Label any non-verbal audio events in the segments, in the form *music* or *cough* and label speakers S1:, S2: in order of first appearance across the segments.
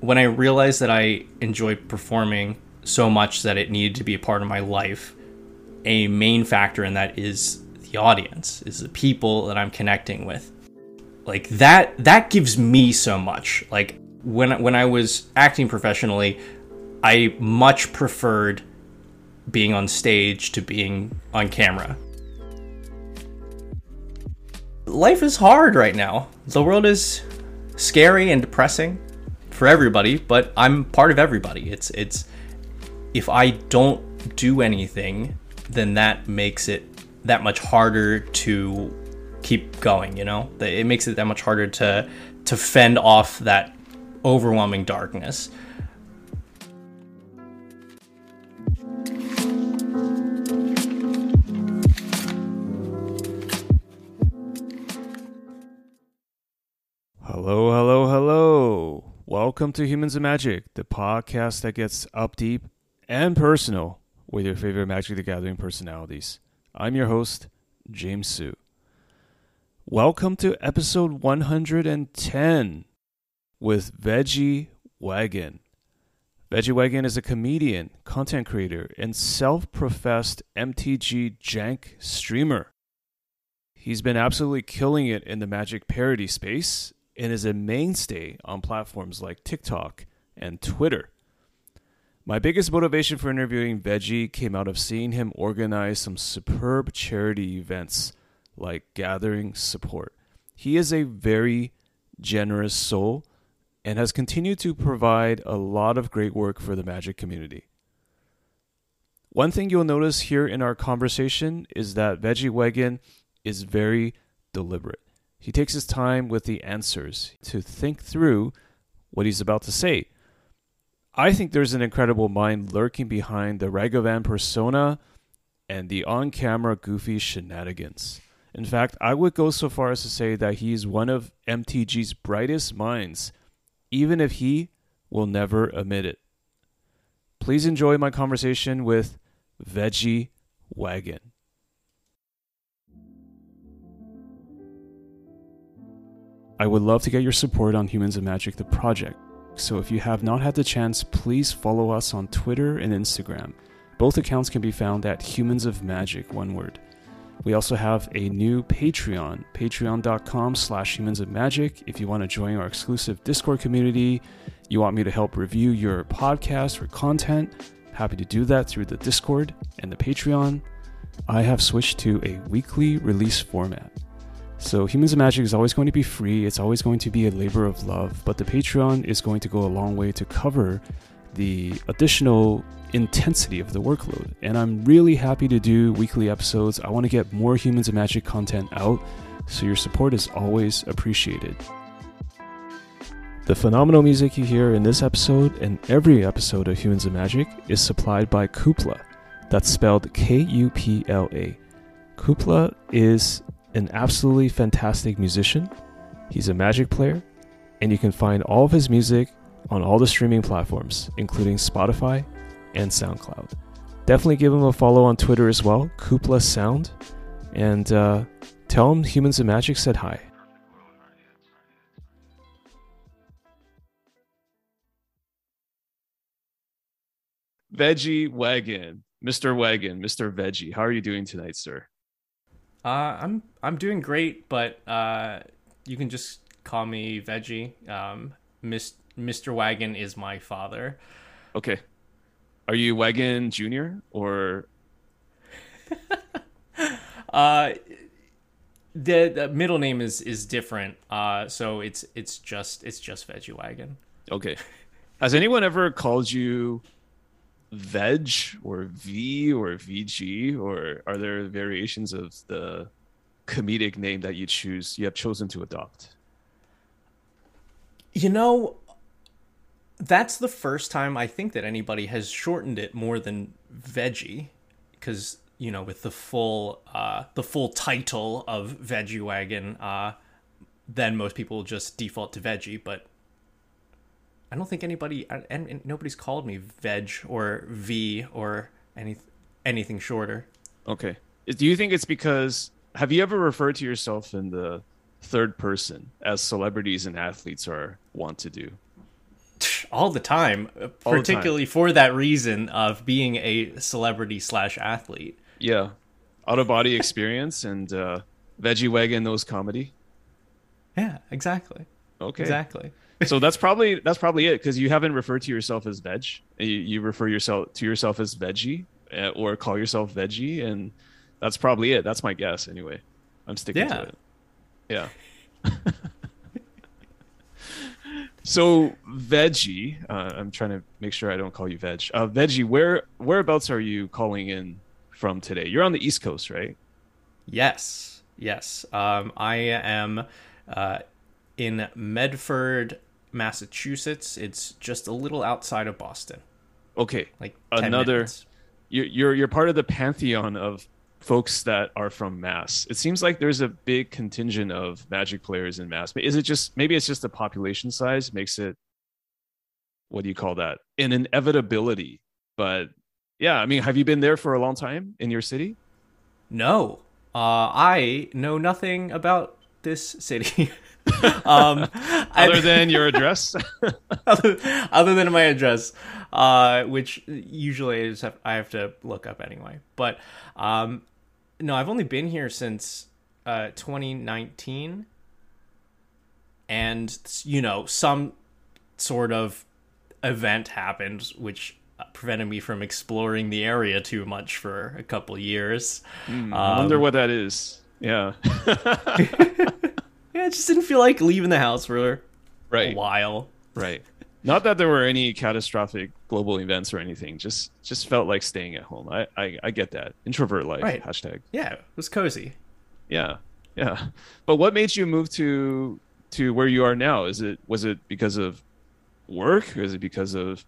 S1: when I realized that I enjoyed performing so much that it needed to be a part of my life, a main factor in that is the audience, is the people that I'm connecting with. Like that that gives me so much. Like when when I was acting professionally, I much preferred being on stage to being on camera. Life is hard right now. The world is scary and depressing for everybody, but I'm part of everybody. It's it's if I don't do anything, then that makes it that much harder to keep going, you know? It makes it that much harder to to fend off that overwhelming darkness.
S2: Hello, hello, hello. Welcome to Humans of Magic, the podcast that gets up deep and personal with your favorite Magic the Gathering personalities. I'm your host, James Hsu. Welcome to episode 110 with Veggie Wagon. Veggie Wagon is a comedian, content creator, and self professed MTG jank streamer. He's been absolutely killing it in the magic parody space and is a mainstay on platforms like TikTok and Twitter. My biggest motivation for interviewing Veggie came out of seeing him organize some superb charity events like Gathering Support. He is a very generous soul and has continued to provide a lot of great work for the magic community. One thing you'll notice here in our conversation is that Veggie Wagon is very deliberate. He takes his time with the answers to think through what he's about to say. I think there's an incredible mind lurking behind the Ragavan persona and the on camera goofy shenanigans. In fact, I would go so far as to say that he's one of MTG's brightest minds, even if he will never admit it. Please enjoy my conversation with Veggie Wagon. I would love to get your support on Humans of Magic, the project. So if you have not had the chance, please follow us on Twitter and Instagram. Both accounts can be found at Humans of Magic, one word. We also have a new Patreon, patreon.com slash humans of magic. If you want to join our exclusive Discord community, you want me to help review your podcast or content, happy to do that through the Discord and the Patreon. I have switched to a weekly release format. So, Humans of Magic is always going to be free, it's always going to be a labor of love, but the Patreon is going to go a long way to cover the additional intensity of the workload. And I'm really happy to do weekly episodes. I want to get more Humans of Magic content out, so your support is always appreciated. The phenomenal music you hear in this episode and every episode of Humans of Magic is supplied by Kupla. That's spelled K U P L A. Kupla is an absolutely fantastic musician. He's a magic player, and you can find all of his music on all the streaming platforms, including Spotify and SoundCloud. Definitely give him a follow on Twitter as well, Kupla Sound, and uh, tell him Humans of Magic said hi. Veggie Wagon, Mr. Wagon, Mr. Veggie. How are you doing tonight, sir?
S1: Uh, I'm I'm doing great, but uh, you can just call me Veggie. Um, Miss, Mr. Wagon is my father.
S2: Okay. Are you Wagon Junior or? *laughs*
S1: uh, the, the middle name is is different. Uh, so it's it's just it's just Veggie Wagon.
S2: Okay. Has anyone ever called you veg or v or vg or are there variations of the comedic name that you choose you have chosen to adopt?
S1: You know that's the first time i think that anybody has shortened it more than veggie because you know with the full uh the full title of veggie wagon uh then most people just default to veggie but I don't think anybody and, nobody's called me veg or V or any anything shorter.
S2: Okay. Do you think it's because have you ever referred to yourself in the third person as celebrities and athletes are want to do? *sighs*
S1: all the time,
S2: All the time.
S1: particularly for that reason of being a celebrity slash athlete.
S2: Yeah, out of body experience and uh, veggie wagon knows comedy.
S1: Yeah, exactly.
S2: Okay,
S1: Exactly.
S2: So that's probably that's probably it because you haven't referred to yourself as veg. You, you refer yourself to yourself as veggie uh, or call yourself veggie, and that's probably it. That's my guess anyway. I'm sticking
S1: Yeah.
S2: to it. Yeah. *laughs* so veggie, uh, I'm trying to make sure I don't call you veg. Uh, veggie, where whereabouts are you calling in from today? You're on the East Coast, right?
S1: Yes, yes. Um, I am uh, in Medford, Massachusetts. It's just a little outside of Boston,
S2: Okay.
S1: like
S2: Another- you're you're you're part of the pantheon of folks that are from Mass. It seems like there's a big contingent of Magic players in Mass. But is it just maybe it's just the population size makes it what do you call that? An inevitability. But yeah, I mean, have you been there for a long time in your city?
S1: No, uh, I know nothing about this city. *laughs* *laughs* um,
S2: Other *laughs* than your address? *laughs*
S1: other, other than my address, uh, which usually I, just have, I have to look up anyway. But um, no, I've only been here since uh, 2019, and you know some sort of event happened which prevented me from exploring the area too much for a couple years.
S2: I wonder what that is. Yeah.
S1: I just didn't feel like leaving the house for a while.
S2: Right. Not that there were any catastrophic global events or anything. Just just felt like staying at home. I I, I get that. Introvert life.
S1: Right.
S2: Hashtag.
S1: Yeah, it was cozy.
S2: Yeah. Yeah. But what made you move to to where you are now? Is it was it because of work? Or is it because of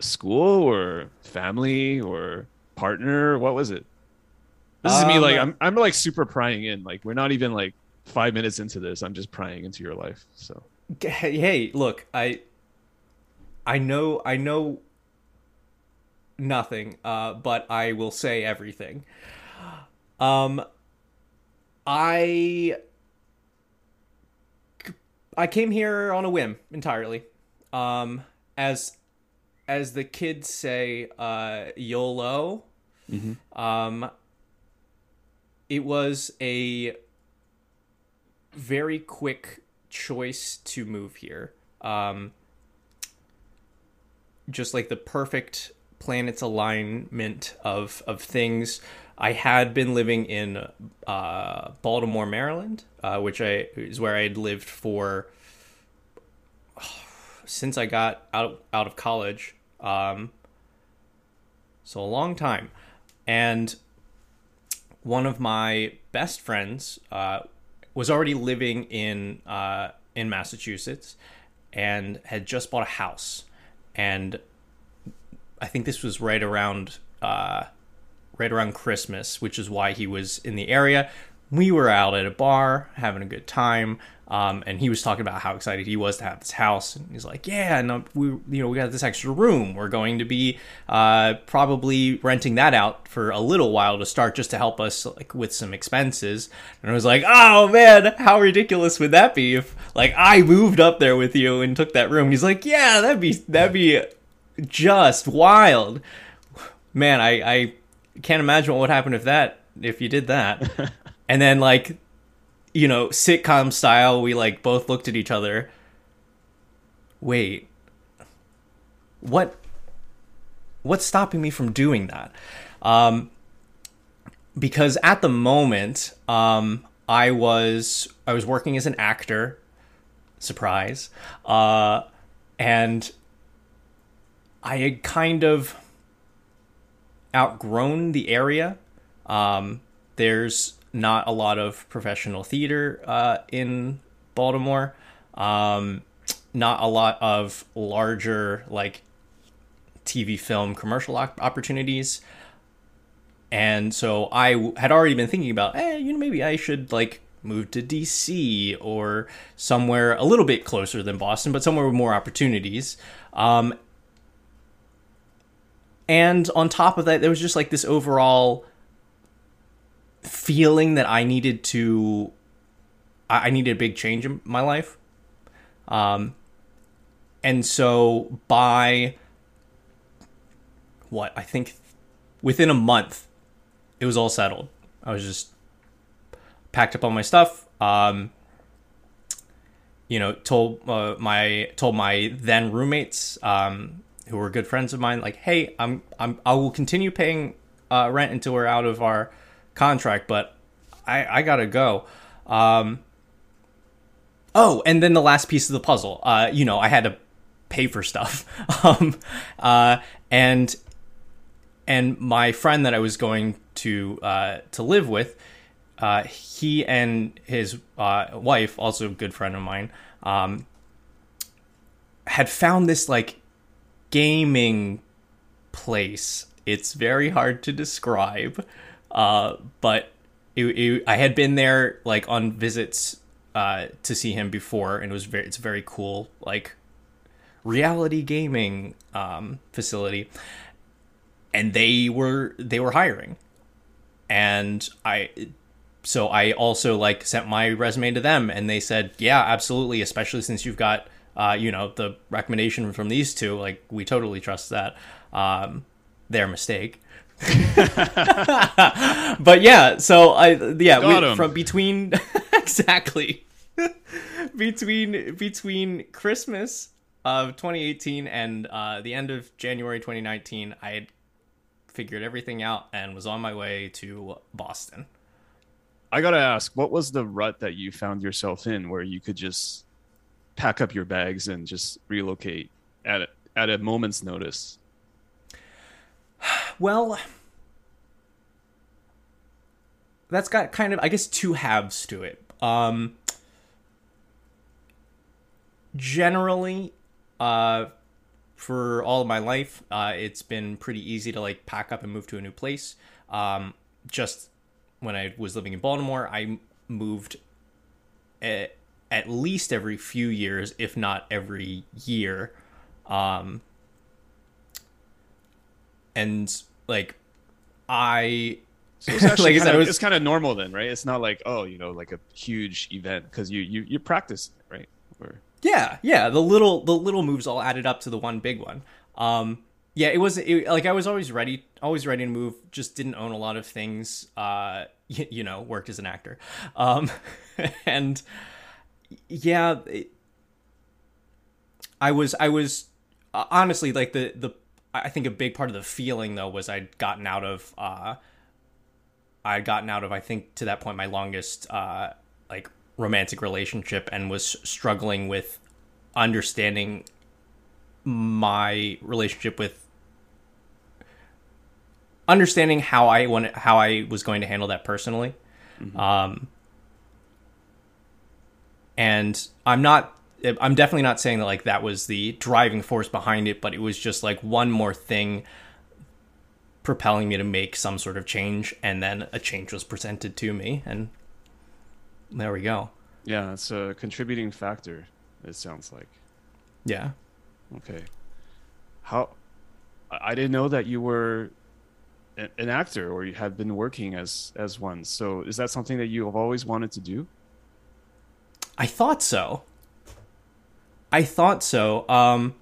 S2: school or family or partner? What was it? This is me
S1: Um,
S2: like I'm I'm like super prying in. Like we're not even like five minutes into this. I'm just prying into your life. So
S1: hey, hey look i i know i know nothing uh but i will say everything um i i came here on a whim entirely um as as the kids say uh yolo um it was a very quick choice to move here. Um, just like the perfect planets alignment of of things. I had been living in uh, Baltimore, Maryland, uh, which I is where I had lived for *sighs* since I got out out of college. Um, so a long time, and one of my best friends uh, was already living in uh, in Massachusetts and had just bought a house, and I think this was right around uh, right around Christmas, which is why he was in the area. We were out at a bar having a good time, um, and he was talking about how excited he was to have this house. And he's like, "Yeah, and uh, we, you know, we got this extra room. We're going to be uh, probably renting that out for a little while to start, just to help us like with some expenses." And I was like, "Oh man, how ridiculous would that be if like I moved up there with you and took that room?" And he's like, "Yeah, that'd be that'd be just wild." Man, I I can't imagine what would happen if that if you did that. *laughs* and then like you know, sitcom style, we like both looked at each other. Wait. What what's stopping me from doing that? Um because at the moment, um I was I was working as an actor. Surprise. Uh and I had kind of outgrown the area. Um, there's not a lot of professional theater uh, in Baltimore. Um, not a lot of larger like TV film commercial op- opportunities. And so I w- had already been thinking about, eh, you know, maybe I should like move to DC or somewhere a little bit closer than Boston, but somewhere with more opportunities. Um, and on top of that, there was just like this overall feeling that I needed to, I I needed a big change in my life. Um, and so by what I think within a month, it was all settled. I was just packed up all my stuff. Um, you know, told uh, my told my then roommates, um, who were good friends of mine, like, hey, I'm I'm I will continue paying uh, rent until we're out of our contract, but I I gotta go. Um, oh, and then the last piece of the puzzle, uh, you know, I had to pay for stuff, *laughs* um, uh, and and my friend that I was going to uh, to live with, uh, he and his uh, wife, also a good friend of mine, um, had found this like gaming place. It's very hard to describe, uh, but it, it, I had been there like on visits uh, to see him before, and it was very it's very cool like reality gaming um, facility. And they were they were hiring. And i so i also like sent my resume to them and they said yeah absolutely especially since you've got uh, you know the recommendation from these two like we totally trust that um, their mistake *laughs* but yeah so i yeah we, from between *laughs* exactly *laughs* between between christmas of 2018 and uh, the end of january 2019 i had figured everything out and was on my way to Boston.
S2: I gotta ask, what was the rut that you found yourself in where you could just pack up your bags and just relocate at a, at a moment's notice? *sighs*
S1: Well, that's got kind of, I guess, two halves to it. Um, generally, uh, for all of my life, uh, it's been pretty easy to like pack up and move to a new place. Um, just when I was living in Baltimore, I moved at, at least every few years, if not every year. Um, and like, I
S2: so it's actually *laughs* like kind of, was, it's kind of normal then, right? It's not like oh, you know, like a huge event because you you you practice, right? Or
S1: yeah, yeah. The little the little moves all added up to the one big one. Um, yeah, it was it, like I was always ready, always ready to move. Just didn't own a lot of things. Uh, *laughs* you, you know, worked as an actor, um, *laughs* and yeah, it, I was I was honestly like the the I think a big part of the feeling though was I'd gotten out of uh, I'd gotten out of I think to that point my longest uh, like romantic relationship and was struggling with understanding my relationship with understanding how I want how I was going to handle that personally. Mm-hmm. Um, and I'm not I'm definitely not saying that like that was the driving force behind it, but it was just like one more thing propelling me to make some sort of change and then a change was presented to me and there we go.
S2: Yeah, it's a contributing factor. It sounds like.
S1: Yeah.
S2: Okay. How? I didn't know that you were an actor or you had been working as as one. So is that something that you have always wanted to do?
S1: I thought so. I thought so. Um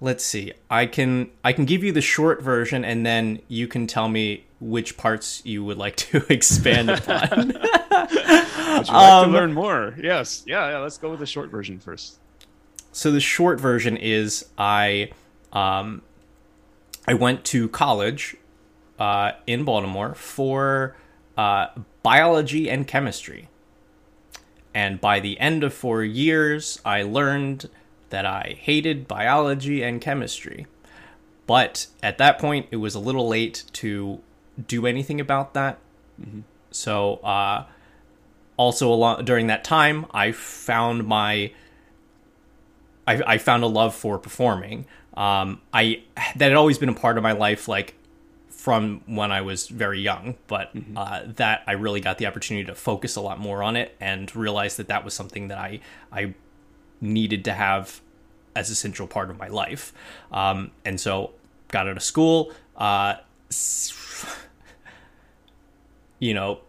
S1: let's see. I can I can give you the short version and then you can tell me which parts you would like to *laughs* expand upon. *laughs* would
S2: you like um, to learn more? Yes. Yeah, yeah, let's go with the short version first.
S1: So the short version is I um I went to college uh, in Baltimore for uh, biology and chemistry. And by the end of four years, I learned that I hated biology and chemistry. But at that point, it was a little late to do anything about that. Mm-hmm. So, uh, also along during that time, I found my I, I found a love for performing. Um, I that had always been a part of my life, like from when I was very young. But mm-hmm. uh, that I really got the opportunity to focus a lot more on it and realize that that was something that I I needed to have as a central part of my life. Um, and so got out of school, uh, *laughs* you know,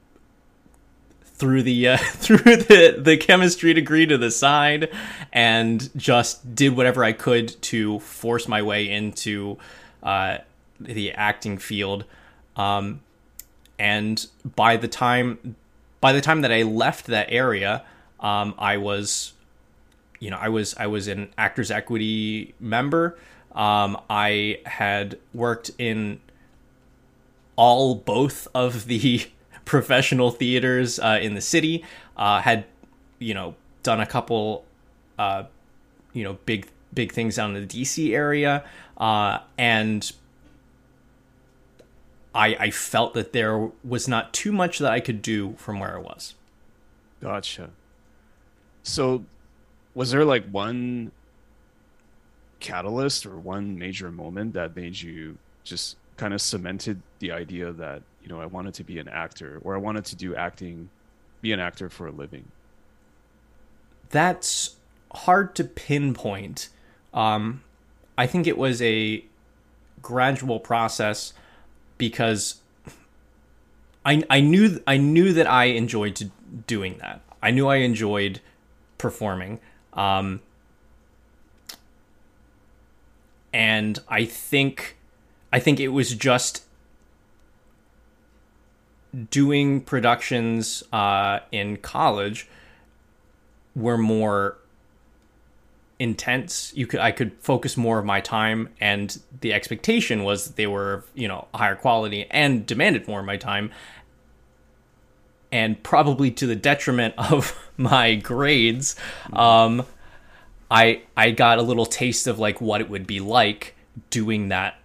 S1: through the uh, *laughs* threw the the chemistry degree to the side and just did whatever I could to force my way into uh, the acting field. Um, and by the time by the time that I left that area, um, I was you know I was I was an Actors Equity member. Um, I had worked in all both of the *laughs* professional theaters uh, in the city. Uh, had you know done a couple uh, you know big big things down in the DC area, uh, and I I felt that there was not too much that I could do from where I was.
S2: Gotcha. So, was there like one catalyst or one major moment that made you just kind of cemented the idea that you know I wanted to be an actor or I wanted to do acting, be an actor for a living?
S1: That's hard to pinpoint. Um, I think it was a gradual process because I I knew I knew that I enjoyed doing that. I knew I enjoyed performing. Um, and I think I think it was just doing productions uh, in college were more intense. You could i could focus more of my time and the expectation was that they were you know higher quality and demanded more of my time and probably to the detriment *laughs* of my grades. Um i i got a little taste of like what it would be like doing that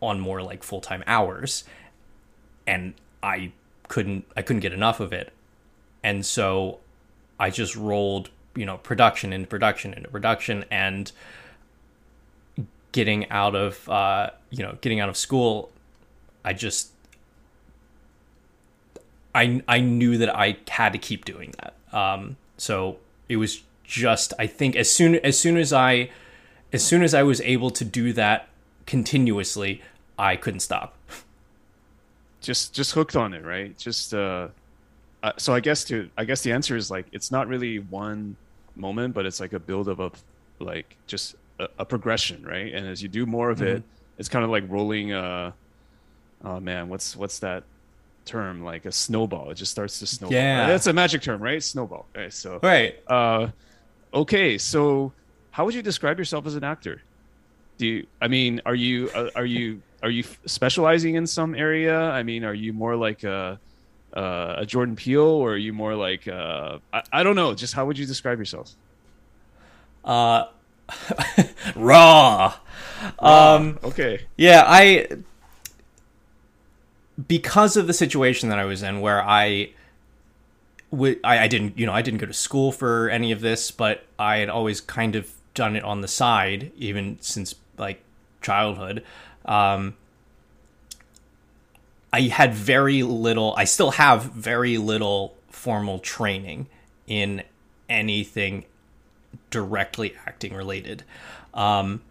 S1: on more like full-time hours and i couldn't i couldn't get enough of it. And so i just rolled you know production into production into production and getting out of uh, you know getting out of school i just i i knew that i had to keep doing that. Um, so it was just i think as soon as soon as i as soon as i was able to do that continuously i couldn't stop.
S2: Just just hooked on it right? Just uh uh, so I guess to I guess the answer is like it's not really one moment, but it's like a build of like just a, a progression, right? And as you do more of mm-hmm. it, it's kind of like rolling. Uh, oh man, what's what's that term? Like a snowball. It just starts to snowball.
S1: Yeah,
S2: that's a magic term, right? Snowball. Right. So
S1: right.
S2: Uh, okay. So how would you describe yourself as an actor? Do you? I mean, are you uh, are you are you specializing in some area? I mean, are you more like a uh, a Jordan Peele, or are you more like uh, I, I don't know? Just how would you describe yourself?
S1: Uh, *laughs* raw. raw. Um,
S2: okay.
S1: Yeah, I because of the situation that I was in, where I. I, I didn't, you know, I didn't go to school for any of this, but I had always kind of done it on the side, even since like childhood. Um, I had very little, I still have very little formal training in anything directly acting related. Um,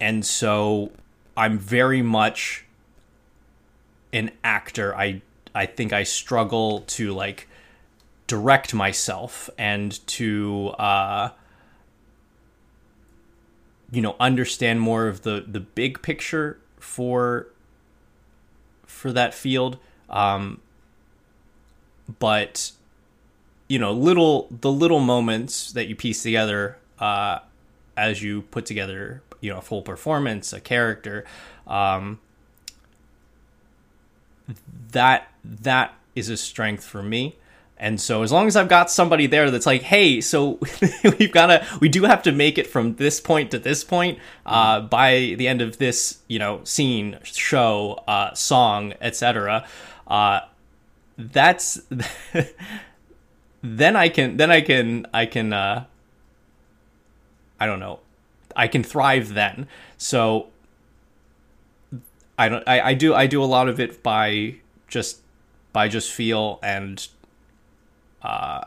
S1: and so I'm very much an actor. I I think I struggle to like direct myself and to uh you know understand more of the the big picture for for that field. Um, but you know, little the little moments that you piece together uh, as you put together, you know, a full performance, a character, um, that that is a strength for me. And so as long as I've got somebody there that's like, hey, so *laughs* we've got to, we do have to make it from this point to this point uh, by the end of this, you know, scene, show, uh, song, etc. Uh, that's *laughs* then I can, then I can, I can, uh, I don't know, I can thrive then. So I don't, I, I do, I do a lot of it by just, by just feel and uh,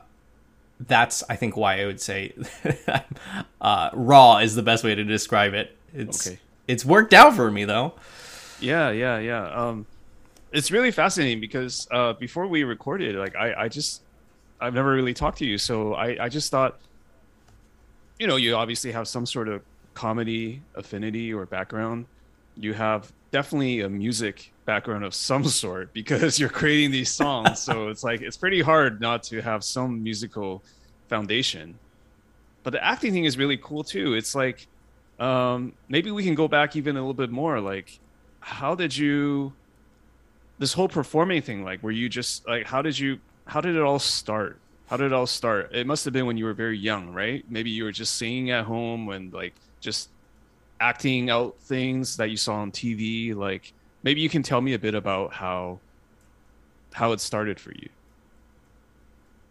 S1: that's I think why I would say *laughs* uh, raw is the best way to describe it. It's okay. it's worked out for me though.
S2: Yeah, yeah, yeah. Um, it's really fascinating because uh, before we recorded, like I, I just I've never really talked to you, so I, I just thought, you know, you obviously have some sort of comedy affinity or background. You have definitely a music background of some *laughs* sort because you're creating these songs. so it's like it's pretty hard not to have some musical foundation. But the acting thing is really cool too. It's like um, maybe we can go back even a little bit more. Like, how did you this whole performing thing? Like, were you just like how did you how did it all start? How did it all start? It must have been when you were very young, right? Maybe you were just singing at home and like just acting out things that you saw on TV. Like, maybe you can tell me a bit about how how it started for you.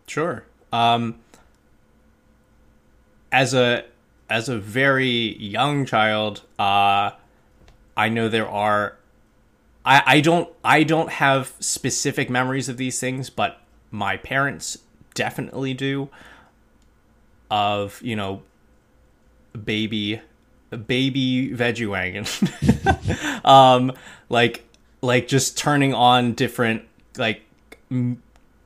S1: Sure. Um, as a as a very young child, uh, I know there are. I, I don't I don't have specific memories of these things, but my parents definitely do. Of you know, baby, baby veggie wagon, *laughs* um, like like just turning on different like m-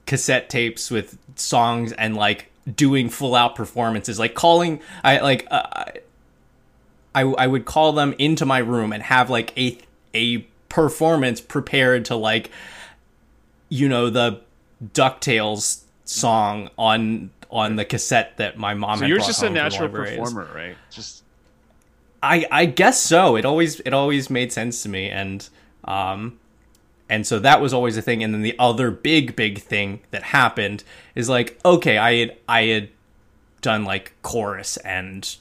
S1: cassette tapes with songs and like doing full out performances like calling i like uh, i i would call them into my room and have like a a performance prepared to like you know the ducktales song on on the cassette that my mom
S2: so you're just a natural performer right? Just
S1: i i guess so. It always it always made sense to me and um and so that was always a thing and then the other big big thing that happened is like okay i had i had done like chorus and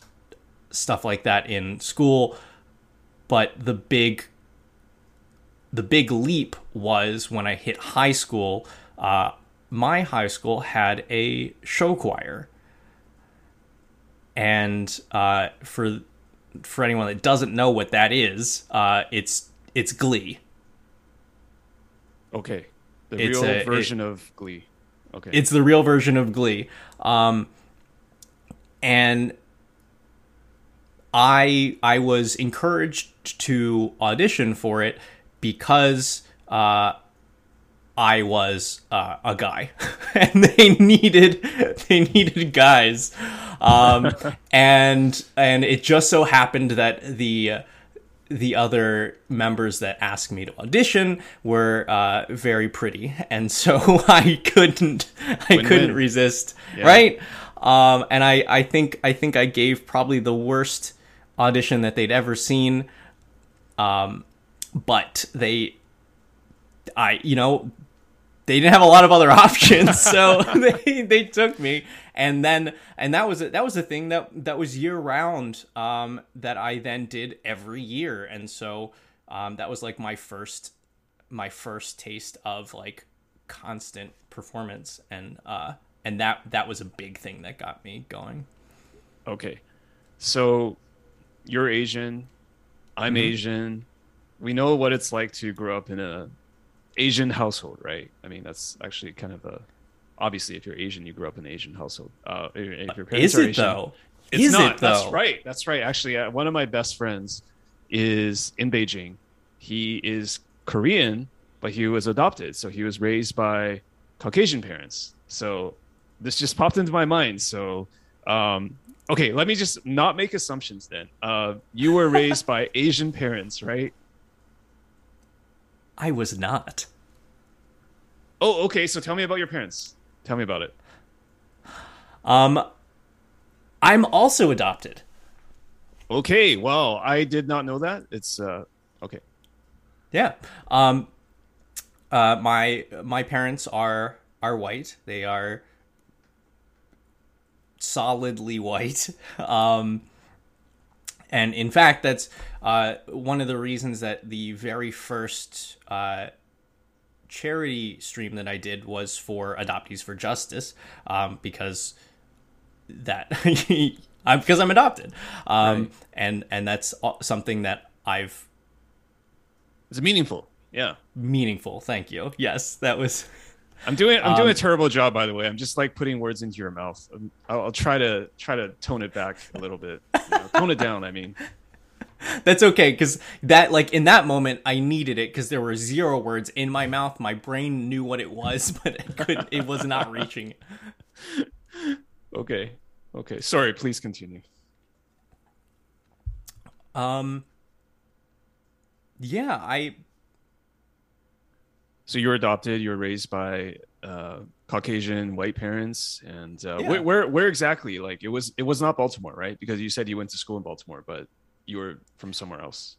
S1: stuff like that in school but the big the big leap was when i hit high school uh, my high school had a show choir. And uh, for for anyone that doesn't know what that is uh, it's it's glee
S2: Okay. The it's real a, version it, of Glee. Okay.
S1: It's the real version of Glee. Um, and I I was encouraged to audition for it because uh, I was uh, a guy, *laughs* and they needed they needed guys, um, and and it just so happened that the the other members that asked me to audition were uh, very pretty, and so *laughs* I couldn't I Win-win. couldn't resist, yeah. right? Um, and I I think I think I gave probably the worst audition that they'd ever seen. Um, but they, I you know, they didn't have a lot of other *laughs* options, so *laughs* they they took me, and then and that was it, that was the thing that that was year round um, that I then did every year, and so um, that was like my first my first taste of like constant performance, and uh, and that that was a big thing that got me going.
S2: Okay, so you're Asian, I'm mm-hmm. Asian. We know what it's like to grow up in a Asian household, right? I mean, that's actually kind of a obviously if you're Asian, you grew up in an Asian household. Uh, if
S1: your parents is are it Asian, though?
S2: It's is not. It though? That's right. That's right. Actually, uh, one of my best friends is in Beijing. He is Korean, but he was adopted, so he was raised by Caucasian parents. So this just popped into my mind. So um, okay, let me just not make assumptions then. Uh, you were raised *laughs* by Asian parents, right?
S1: I was not.
S2: Oh, okay. So tell me about your parents. Tell me about it.
S1: Um, I'm also adopted.
S2: Okay. Well, I did not know that. It's uh, okay.
S1: Yeah. Um, uh, my my parents are are white. They are solidly white. *laughs* Um, and in fact, that's uh, one of the reasons that the very first uh, charity stream that I did was for Adoptees for Justice, um, because that *laughs* I'm because I'm adopted, um, right. and and that's something that I've.
S2: It's meaningful, yeah.
S1: Meaningful, thank you. Yes, that was. *laughs*
S2: I'm doing I'm doing um, a terrible job, by the way. I'm just like putting words into your mouth. I'll, I'll try to try to tone it back a little bit, you know, tone it down. I mean, *laughs*
S1: That's okay because that like in that moment I needed it because there were zero words in my mouth. My brain knew what it was, *laughs* but it could it was not reaching.
S2: Okay. Okay. Sorry, please continue.
S1: Um. Yeah, I
S2: So you were adopted. You were raised by uh, Caucasian white parents, and uh,
S1: Yeah.
S2: where, where where exactly? Like it was it was not Baltimore, right? Because you said you went to school in Baltimore, but you were from somewhere else.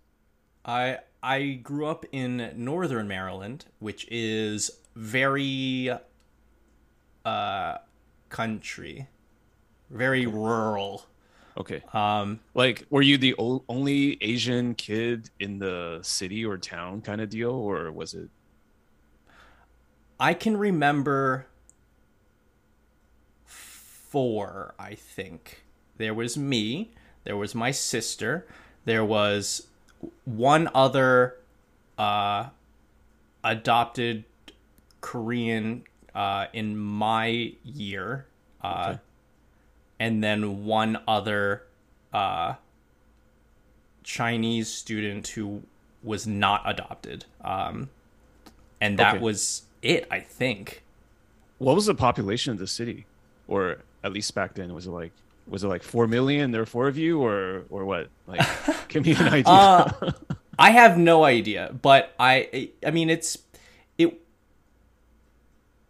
S1: I I grew up in northern Maryland, which is very uh country, very rural.
S2: Okay.
S1: Um
S2: Like, were you the o- only Asian kid in the city or town kind of deal, or was it?
S1: I can remember four, I think. There was me, there was my sister, there was one other uh, adopted Korean uh, in my year, uh,
S2: Okay.
S1: and then one other uh, Chinese student who was not adopted. Um, and that
S2: Okay.
S1: was it, I think.
S2: What was the population of the city, or at least back then? Was it like was it like four million? There were four of you, or or what? Like, *laughs* give me an idea.
S1: Uh, I have no idea, but I I mean it's it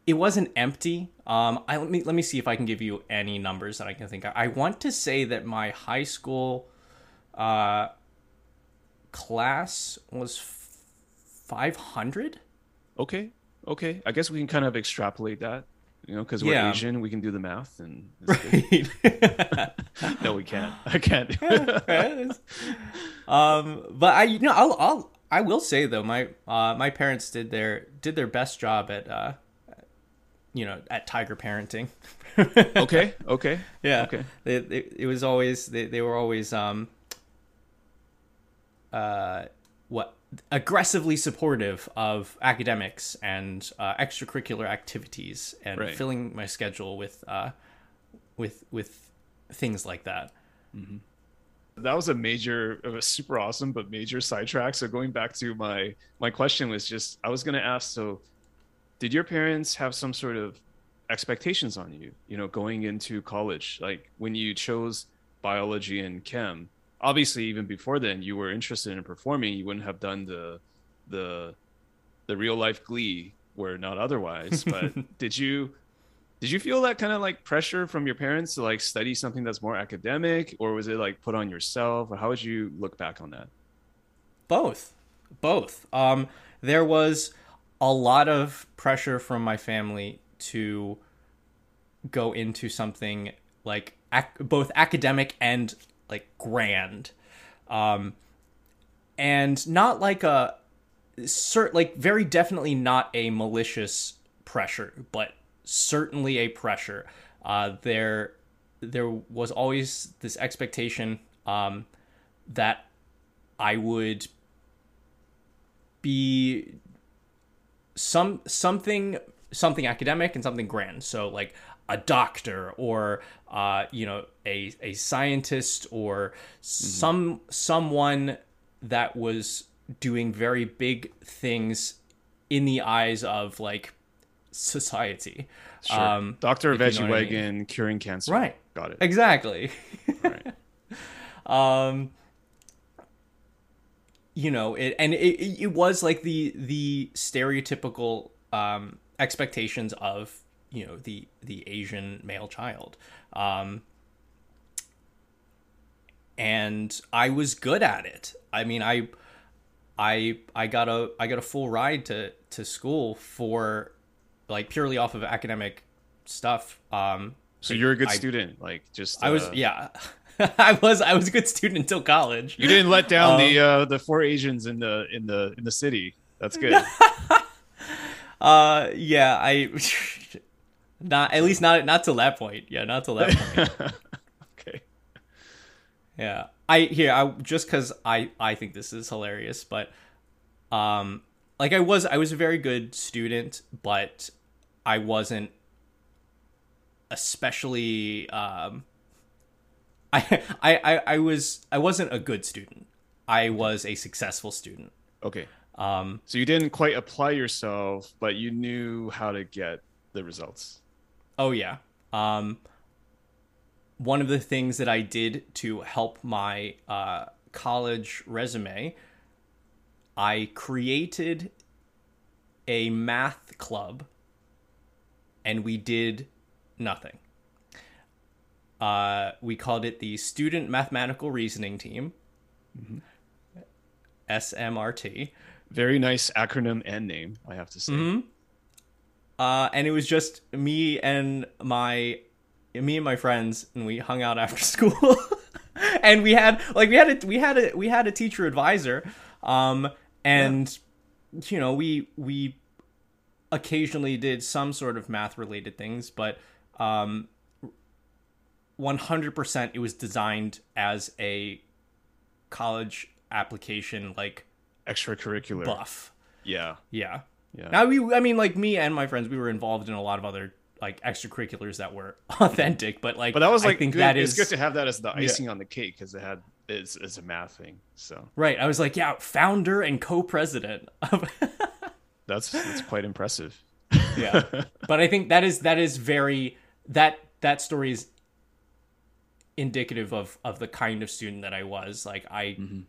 S1: it wasn't empty. Um I let me let me see if I can give you any numbers that I can think of. I want to say that my high school uh class was 500.
S2: okay, okay. I guess we can kind of extrapolate that, you know, because we're
S1: Yeah.
S2: Asian, we can do the math, and good. *laughs* no, we can't. I can't. *laughs*
S1: um but I you know I'll, I'll I will say though my uh my parents did their did their best job at uh you know at tiger parenting. *laughs*
S2: okay, okay,
S1: yeah
S2: okay.
S1: they, they, it was always they, they were always um uh aggressively supportive of academics and uh, extracurricular activities and
S2: Right.
S1: filling my schedule with uh with with things like that.
S2: That was a major was super awesome but major sidetrack. So going back to my my question was just i was going to ask so did your parents have some sort of expectations on you you know going into college? Like when you chose biology and chem obviously even before then you were interested in performing. You wouldn't have done the the the real life glee where not otherwise. But *laughs* did you did you feel that kind of like pressure from your parents to like study something that's more academic or was it like put on yourself? Or how would you look back on that?
S1: Both. Both. Um there was a lot of pressure from my family to go into something like ac- both academic and like grand um and not like a cert like very definitely not a malicious pressure but certainly a pressure uh there there was always this expectation um that I would be some something something academic and something grand. So like a doctor or uh, you know a a scientist or some someone that was doing very big things in the eyes of like society.
S2: sure
S1: Um,
S2: dr
S1: if you know
S2: veggie
S1: what I mean.
S2: curing cancer
S1: Right.
S2: got it
S1: Exactly.
S2: right. *laughs*
S1: um you know it and it, it it was like the the stereotypical um expectations of you know the the asian male child um and i was good at it. I mean i i i got a i got a full ride to to school for like purely off of academic stuff um
S2: so you're a good
S1: I-
S2: student like just
S1: i was
S2: uh,
S1: yeah. *laughs* I was i was a good student until college.
S2: You didn't let down
S1: Um,
S2: the uh the four asians in the in the in the city. That's good. *laughs*
S1: Uh, yeah, I *laughs* not at least not not till that point. Yeah, not till that point. Yeah, I here I just because I I think this is hilarious, but um, like I was I was a very good student, but I wasn't especially um. *laughs* I, I, I, I was I wasn't a good student. I was a successful student.
S2: Okay.
S1: Um,
S2: So you didn't quite apply yourself, but you knew how to get the results.
S1: Oh yeah. Um, one of the things that I did to help my uh, college resume, I created a math club, and we did nothing. Uh, we called it the Student Mathematical Reasoning Team, SMRT.
S2: Very nice acronym and name, I have to say.
S1: Mm-hmm. uh, and it was just me and my me and my friends, and we hung out after *laughs* school. and we had like we had a we had a we had a teacher advisor, um, and you know we we occasionally did some sort of math related things, but um, one hundred percent it was designed as a college application like
S2: Extracurricular.
S1: buff.
S2: Yeah.
S1: Yeah.
S2: Yeah.
S1: Now we, I mean, like me and my friends, we were involved in a lot of other like extracurriculars that were *laughs* authentic, but like,
S2: But that was like
S1: I think
S2: good,
S1: that
S2: it's good to have that as the icing on the cake because it had it's, it's a math thing. So
S1: right. I was like, yeah, founder and co-president of *laughs*
S2: that's that's quite impressive.
S1: yeah. But I think that is that is very that that story is indicative of of the kind of student that I was. Like I
S2: Mm-hmm.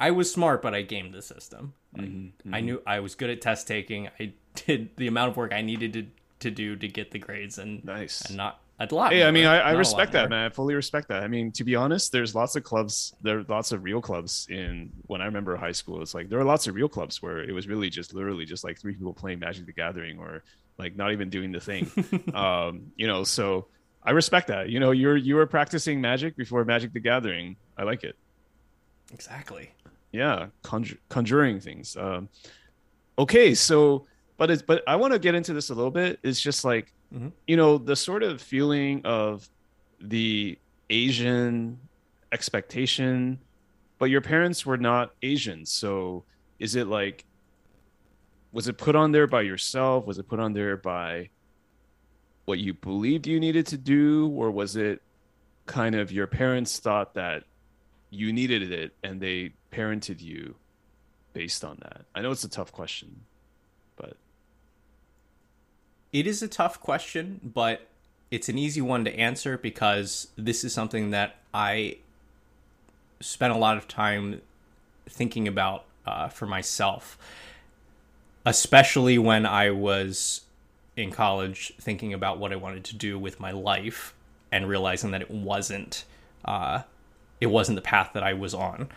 S1: I was smart, but I gamed the system. Like,
S2: Mm-hmm.
S1: I knew I was good at test taking. I *laughs* did the amount of work I needed to to do to get the grades and
S2: Nice.
S1: and not a lot.
S2: Hey, I mean, I, I
S1: not a lot
S2: respect that,
S1: more.
S2: man. I fully respect that. I mean, to be honest, there's lots of clubs. There are lots of real clubs in when I remember high school. It's like there were lots of real clubs where it was really just literally just like three people playing Magic the Gathering or like not even doing the thing. *laughs* um, you know, so I respect that. You know, you're you were practicing Magic before Magic the Gathering. I like it.
S1: Exactly.
S2: yeah conjur- conjuring things um okay so but it's but i want to get into this a little bit. It's just like
S1: Mhm.
S2: you know the sort of feeling of the asian expectation but your parents were not asian. So is it like was it put on there by yourself? Was it put on there by what you believed you needed to do? Or was it kind of your parents thought that you needed it and they parented you based on that? I know it's a tough question,
S1: It is a tough question, but it's an easy one to answer because this is something that I spent a lot of time thinking about uh, for myself, especially when I was in college thinking about what I wanted to do with my life and realizing that it wasn't uh, it wasn't the path that I was on.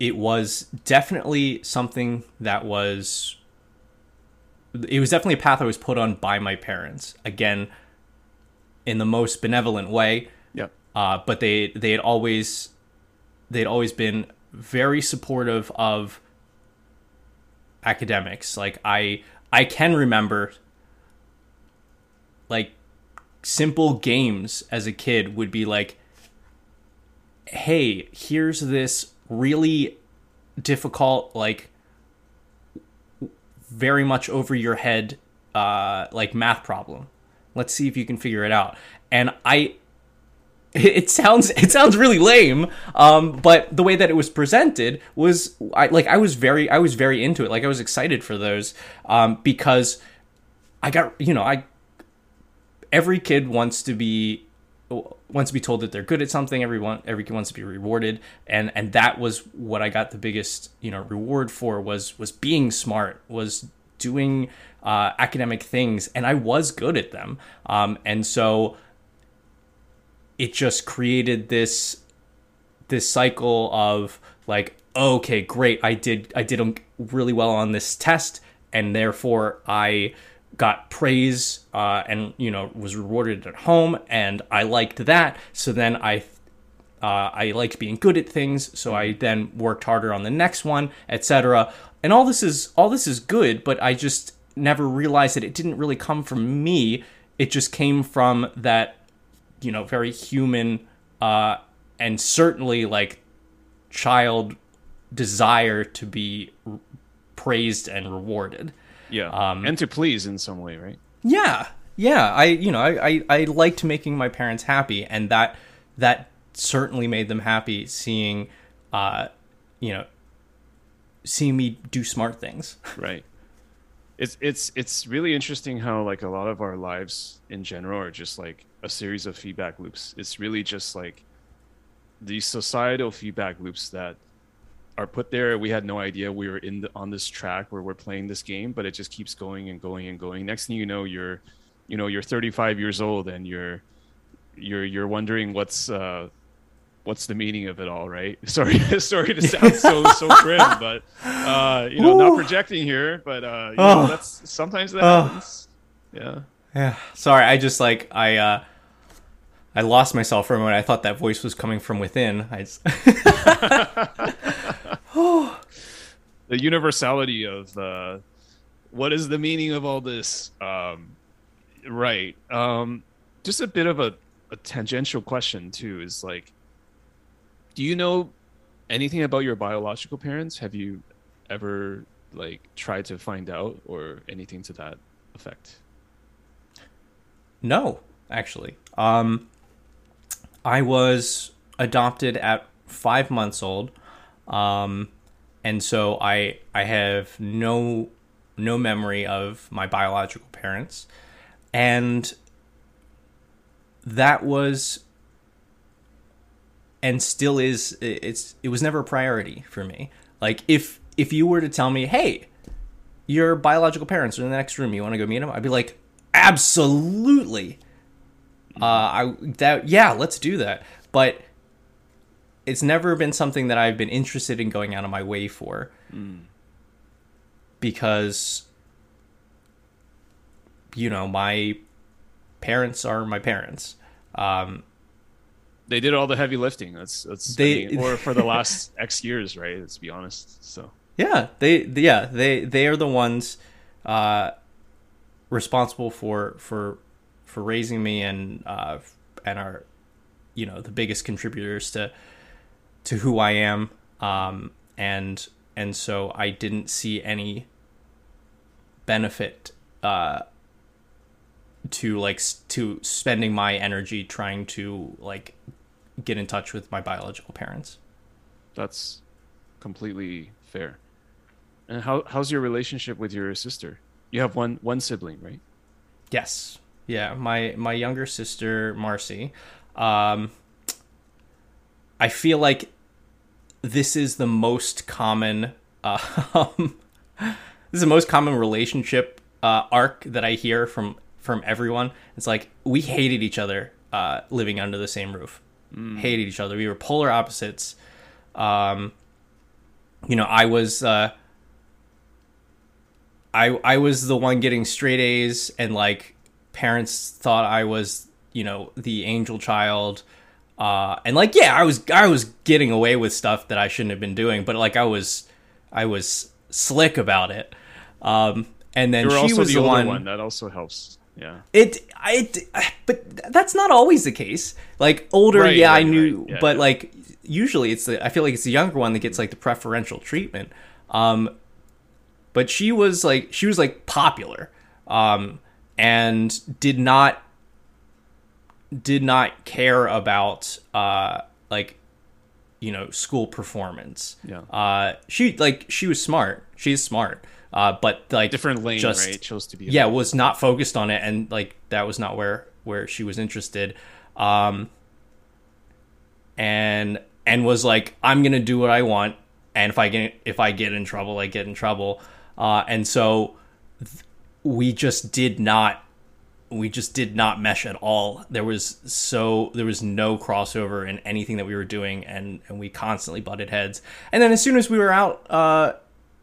S1: It was definitely something that was it was definitely a path I was put on by my parents. Again, in the most benevolent way,
S2: yeah,
S1: uh, but they they had always they'd always been very supportive of academics. Like I I can remember like simple games as a kid would be like hey, here's this really difficult like very much over your head uh like math problem. Let's see if you can figure it out. And I *laughs* it sounds it sounds really lame um but the way that it was presented was I like I was very I was very into it like I was excited for those um because I got you know I every kid wants to be wants to be told that they're good at something everyone every kid wants to be rewarded. And and that was what I got the biggest you know reward for was was being smart was doing uh, academic things. And I was good at them. Um and so it just created this this cycle of like okay great. I did i did really well on this test. And therefore i got praise uh, and you know was rewarded at home and i liked that. So then i uh, i liked being good at things so i then worked harder on the next one etc and all this is all this is good but i just never realized that it didn't really come from me. It just came from that you know very human uh and certainly like child desire to be praised and rewarded
S2: yeah,
S1: Um,
S2: and to please in some way, right?
S1: yeah yeah i you know I, I i liked making my parents happy and that that certainly made them happy seeing uh, you know, seeing me do smart things. *laughs*
S2: Right. It's it's it's really interesting how like a lot of our lives in general are just like a series of feedback loops. It's really just like these societal feedback loops that are put there. We had no idea we were in the, on this track where we're playing this game, but it just keeps going and going and going. Next thing you know, you're, you know, you're 35 years old and you're, you're, you're wondering what's, uh, what's the meaning of it all, right? *laughs* Sorry, *laughs* sorry to sound so so grim, *laughs* but uh, you know, Ooh. not projecting here, but uh, you oh. know, that's sometimes that oh. happens. Yeah.
S1: Yeah. Sorry, I just like I uh I lost myself for a moment. I thought that voice was coming from within. I just... *sighs*
S2: the universality of the what is the meaning of all this? Um, right. Um, just a bit of a, a tangential question too is like, do you know anything about your biological parents? Have you ever like tried to find out or anything to that effect?
S1: No, actually. Um, I was adopted at five months old, um, and so I I have no no memory of my biological parents, and that was and still is it's it was never a priority for me. Like if if you were to tell me, hey, your biological parents are in the next room, you want to go meet them? I'd be like, absolutely uh, I that yeah, let's do that. But it's never been something that I've been interested in going out of my way for. Mm. Because you know, my parents are my parents. Um,
S2: they did all the heavy lifting. That's that's they I mean, *laughs* or for the last X years, right? Let's be honest. So
S1: yeah, they yeah they they are the ones uh, responsible for for for raising me and uh, and are you know the biggest contributors to to who I am um, and and so I didn't see any benefit uh, to like to spending my energy trying to like get in touch with my biological parents.
S2: That's completely fair. And how how's your relationship with your sister? You have one one sibling, right?
S1: Yes. Yeah, my my younger sister Marcy. Um, I feel like this is the most common. Uh, *laughs* this is the most common relationship uh, arc that I hear from from everyone. It's like we hated each other uh, living under the same roof. Mm. Hated each other. We were polar opposites. Um, you know, I was uh, I I was the one getting straight A's and like parents thought I was, you know, the angel child. Uh, and like, yeah, I was, I was getting away with stuff that I shouldn't have been doing, but like, I was, I was slick about it. Um, and then she was the, the one, one,
S2: that also helps. Yeah.
S1: It, it, but that's not always the case. Like older, right, yeah, right, I knew, right. yeah, but yeah. like usually it's the, I feel like it's the younger one that gets like the preferential treatment. Um, but she was like, she was like popular. Um, and did not did not care about uh like you know school performance.
S2: Yeah.
S1: Uh she like she was smart. She's smart. Uh but like
S2: different lane just, right? Chose to be
S1: yeah was not focused on it and like that was not where where she was interested. Um and and was like i'm gonna do what i want and if i get if i get in trouble i get in trouble. Uh and so th- we just did not we just did not mesh at all. There was so there was no crossover in anything that we were doing, and and we constantly butted heads. And then as soon as we were out uh,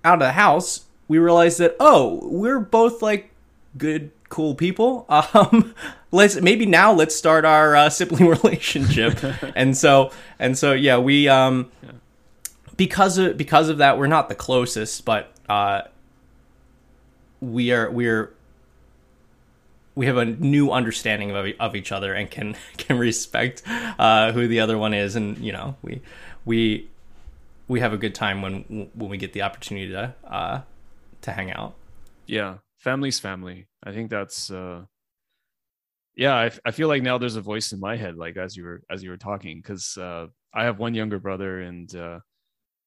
S1: out of the house, we realized that oh, we're both like good, cool people. *laughs* Um, let's maybe now let's start our uh, sibling *laughs* relationship. and so and so yeah, we um yeah. because of because of that, we're not the closest, but uh, we are we're we have a new understanding of, of each other and can *laughs* can respect uh, who the other one is, and you know we we we have a good time when when we get the opportunity to uh, to hang out.
S2: Yeah, family's family. I think that's uh, yeah. I, I feel like now there's a voice in my head, like as you were as you were talking, because uh, I have one younger brother, and uh,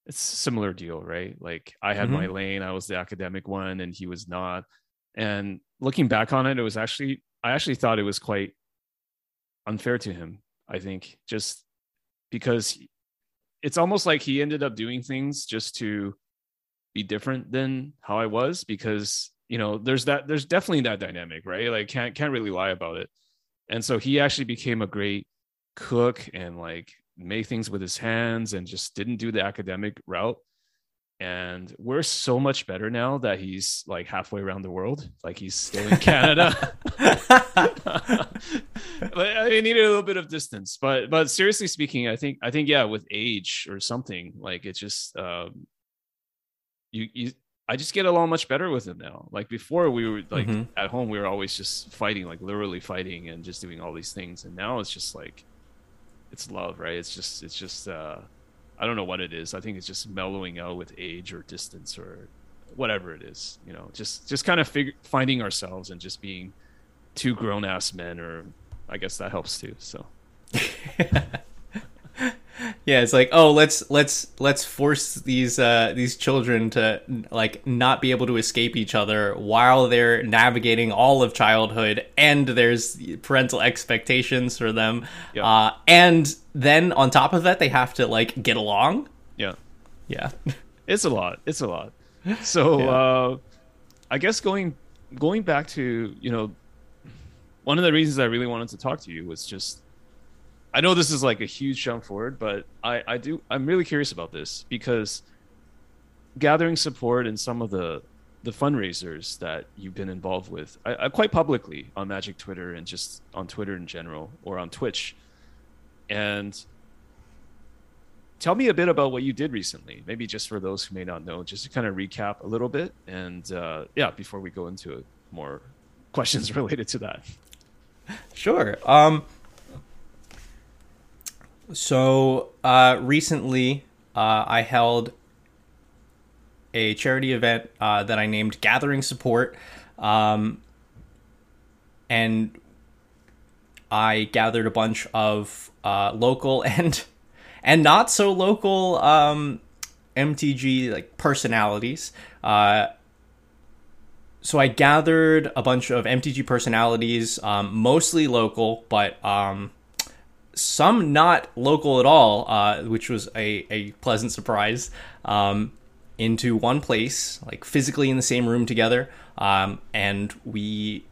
S2: it's a similar deal, right? Like I had mm-hmm. my lane, I was the academic one, and he was not. And looking back on it, it was actually I actually thought it was quite unfair to him. I think just because it's almost like he ended up doing things just to be different than how I was because you know there's that there's definitely that dynamic right like can't can't really lie about it and so he actually became a great cook and like made things with his hands and just didn't do the academic route and we're so much better now that he's like halfway around the world like he's still in canada *laughs* *laughs* but i needed a little bit of distance but but seriously speaking i think i think yeah with age or something like it's just um you you I just get along much better with him now. Like before, we were like mm-hmm. at home, we were always just fighting, like literally fighting and just doing all these things. And now it's just like, it's love, right? It's just, it's just, uh, I don't know what it is. I think it's just mellowing out with age or distance or whatever it is. You know, just, just kind of fig- finding ourselves and just being two grown ass men, or I guess that helps too. So. *laughs* *laughs*
S1: yeah it's like oh let's let's let's force these uh these children to like not be able to escape each other while they're navigating all of childhood and there's parental expectations for them. Yeah. uh and then on top of that they have to like get along.
S2: Yeah.
S1: Yeah. *laughs*
S2: It's a lot. It's a lot. So yeah. uh i guess going going back to you know one of the reasons i really wanted to talk to you was just I know this is like a huge jump forward, but I, I do I'm really curious about this because gathering support in some of the the fundraisers that you've been involved with, I, I quite publicly on Magic Twitter and just on Twitter in general or on Twitch, and tell me a bit about what you did recently maybe just for those who may not know just to kind of recap a little bit and uh, yeah before we go into more questions *laughs* related to that.
S1: Sure. Um, so uh, recently, uh, I held a charity event uh, that I named Gathering Support, um, and I gathered a bunch of uh, local *laughs* and and not so local um, MTG like personalities. Uh, so I gathered a bunch of MTG personalities, um, mostly local, but um, some not local at all, uh, which was a, a pleasant surprise, um, into one place, like physically in the same room together. Um, and we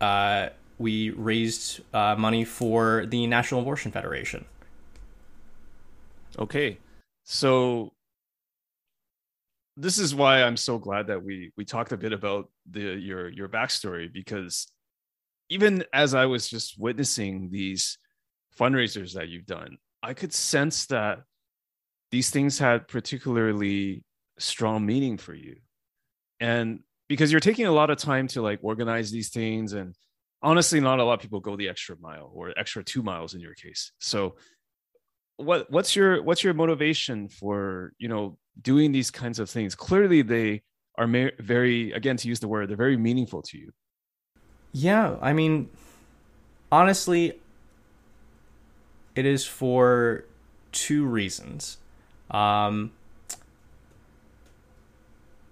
S1: uh, we raised uh, money for the National Abortion Federation.
S2: Okay, so this is why I'm so glad that we we talked a bit about the your your backstory because even as I was just witnessing these fundraisers that you've done, I could sense that these things had particularly strong meaning for you. And because you're taking a lot of time to like organize these things and honestly not a lot of people go the extra mile or extra 2 miles in your case. So what what's your what's your motivation for, you know, doing these kinds of things? Clearly they are very again to use the word, they're very meaningful to you.
S1: Yeah, I mean honestly, it is for two reasons. Um,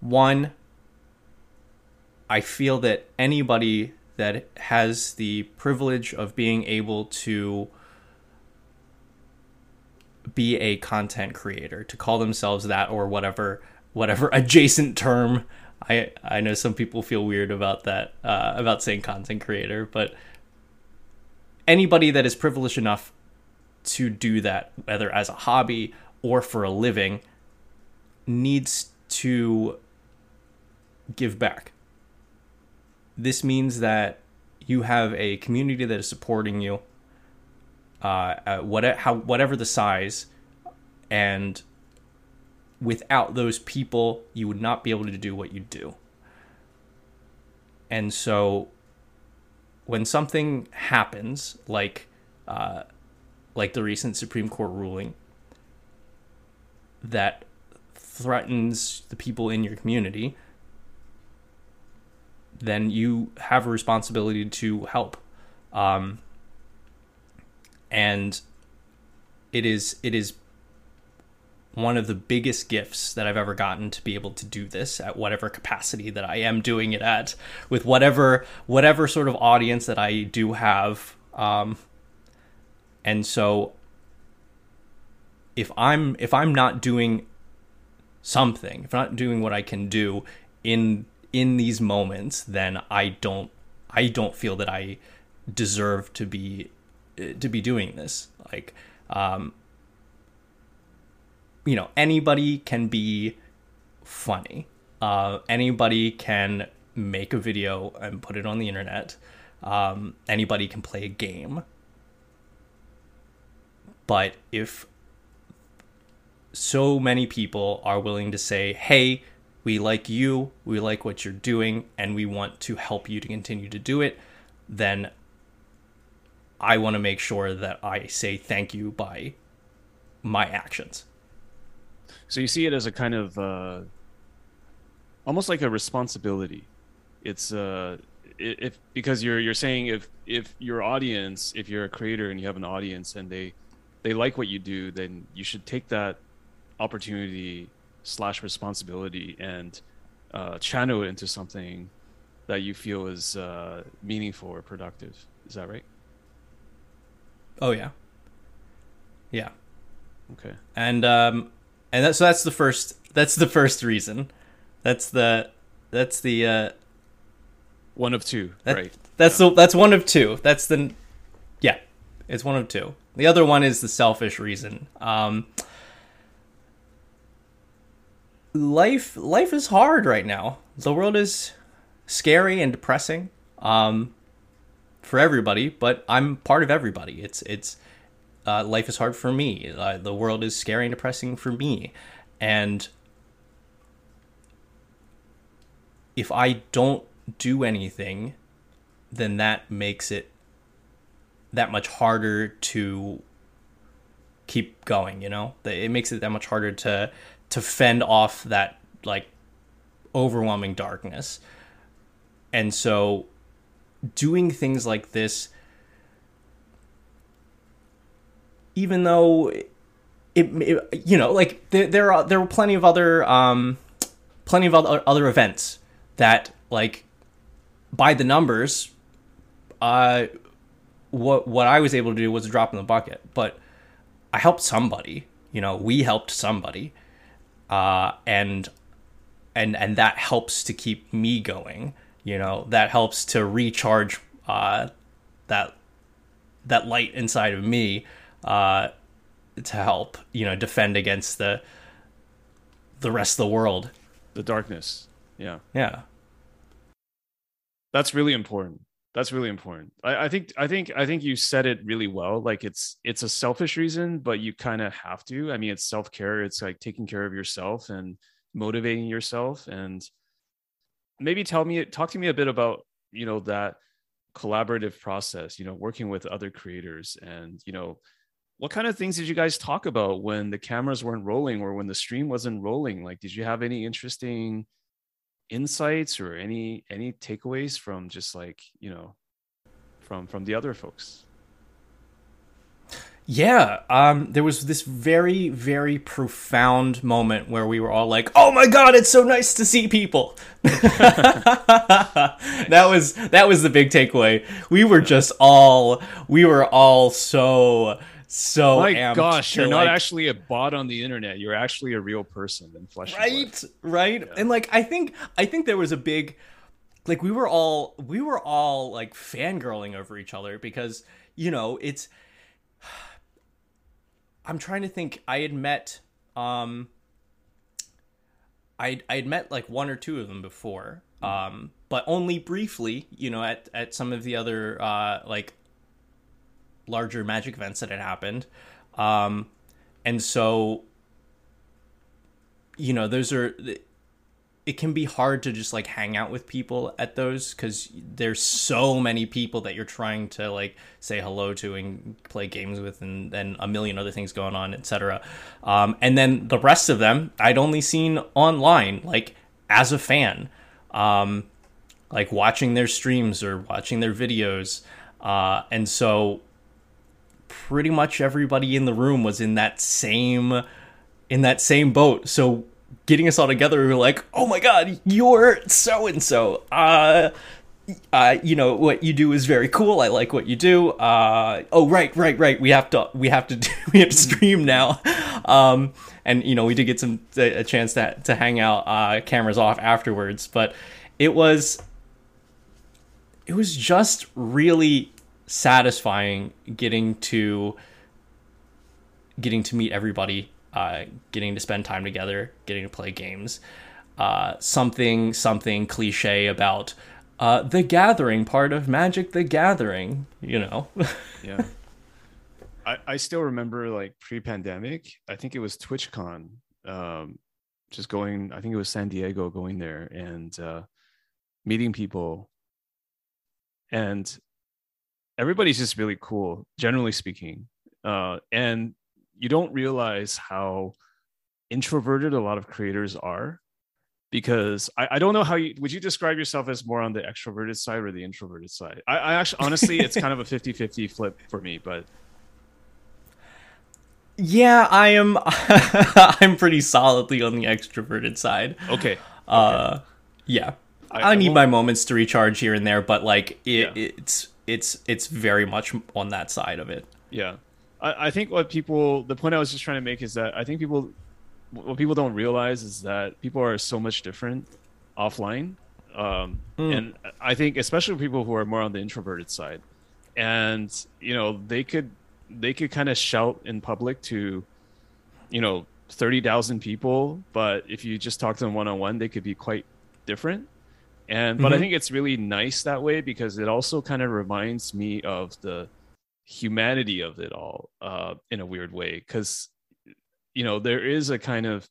S1: one, I feel that anybody that has the privilege of being able to be a content creator, to call themselves that or whatever whatever *laughs* adjacent term. I I know some people feel weird about that uh, about saying content creator, but anybody that is privileged enough to do that, whether as a hobby or for a living, needs to give back. This means that you have a community that is supporting you, uh, whatever, how, whatever the size, and without those people, you would not be able to do what you do. And so, when something happens, like uh, like the recent Supreme Court ruling that threatens the people in your community, then you have a responsibility to help. Um, and it is it is one of the biggest gifts that I've ever gotten to be able to do this at whatever capacity that I am doing it at, with whatever whatever sort of audience that I do have. Um, and so, if I'm if I'm not doing something, if I'm not doing what I can do in in these moments, then I don't I don't feel that I deserve to be to be doing this. Like, um, you know, anybody can be funny. Uh, anybody can make a video and put it on the internet. Um, anybody can play a game. But if so many people are willing to say, hey, we like you, we like what you're doing, and we want to help you to continue to do it, then I want to make sure that I say thank you by my actions.
S2: So you see it as a kind of uh, almost like a responsibility. It's uh, if because you're you're saying if if your audience, if you're a creator and you have an audience and they they like what you do, then you should take that opportunity slash responsibility and uh, channel it into something that you feel is uh, meaningful or productive. Is that right?
S1: Oh yeah, yeah.
S2: Okay.
S1: And um, and that, so that's the first. That's the first reason. That's the that's the uh,
S2: one of two.
S1: that-
S2: right.
S1: That's the that's one of two. That's the yeah. It's one of two. The other one is the selfish reason. Um, life life is hard right now. The world is scary and depressing um, for everybody, but I'm part of everybody. It's it's uh, life is hard for me. Uh, the world is scary and depressing for me, and if I don't do anything, then that makes it that much harder to keep going. You know, it makes it that much harder to to fend off that like overwhelming darkness. And so doing things like this even though it, it you know like there there are there were plenty of other um plenty of other other events that like by the numbers uh what what I was able to do was a drop in the bucket but I helped somebody you know we helped somebody uh and and and that helps to keep me going you know that helps to recharge uh that that light inside of me uh to help you know defend against the the rest of the world
S2: The darkness. Yeah.
S1: yeah
S2: That's really important. That's really important. I, I think I think I think you said it really well. Like it's it's a selfish reason, but you kind of have to. I mean, it's self care. It's like taking care of yourself and motivating yourself. And maybe tell me, talk to me a bit about you know that collaborative process. You know, working with other creators, and you know, what kind of things did you guys talk about when the cameras weren't rolling or when the stream wasn't rolling? Like, did you have any interesting insights or any any takeaways from just like you know from from the other folks
S1: Yeah, um, there was this very, very profound moment where we were all like, "Oh my god, it's so nice to see people." *laughs* that was that was the big takeaway. We were just all we were all so so
S2: my gosh you're not actually a bot on the internet. You're actually a real person in flesh
S1: right? Right? And like i think i think there was a big like we were all we were all like fangirling over each other because you know it's *sighs* i'm trying to think. I had met um i i had met like one or two of them before um but only briefly you know at at some of the other uh like larger magic events that had happened. Um and so you know those are it can be hard to just like hang out with people at those because there's so many people that you're trying to like say hello to and play games with and then a million other things going on etc um, and then the rest of them i'd only seen online like as a fan. Um, like watching their streams or watching their videos. Uh, and so pretty much everybody in the room was in that same in that same boat. So getting us all together, we were like, "Oh my god, you're so and so." Uh uh, you know what you do is very cool. I like what you do. Uh, oh right, right, right. We have to we have to *laughs* do, we have to stream now. Um, and you know we did get some a chance to to hang out, uh, cameras off afterwards. But it was it was just really satisfying getting to getting to meet everybody, uh, getting to spend time together, getting to play games. Uh, something something cliche about uh, the Gathering part of Magic the Gathering, you know. *laughs*
S2: yeah. I, I still remember like pre-pandemic. I think it was TwitchCon. Um, just going. I think it was San Diego. Going there and uh, meeting people, and everybody's just really cool. Generally speaking, uh, and you don't realize how introverted a lot of creators are because I, I don't know how you would you describe yourself as more on the extroverted side or the introverted side? I, I actually honestly it's kind of a 50-50 flip for me but.
S1: Yeah i am *laughs* i'm pretty solidly on the extroverted side.
S2: Okay,
S1: uh yeah. I, I need my moments to recharge here and there but like it, yeah. it's it's it's very much on that side of it.
S2: Yeah. I, I think what people the point i was just trying to make is that i think people what people don't realize is that people are so much different offline. Um, mm. and i think especially people who are more on the introverted side. And you know they could they could kind of shout in public to you know 30,000 people but if you just talk to them one on one they could be quite different and but mm-hmm. i think it's really nice that way because it also kind of reminds me of the humanity of it all uh, in a weird way because you know there is a kind of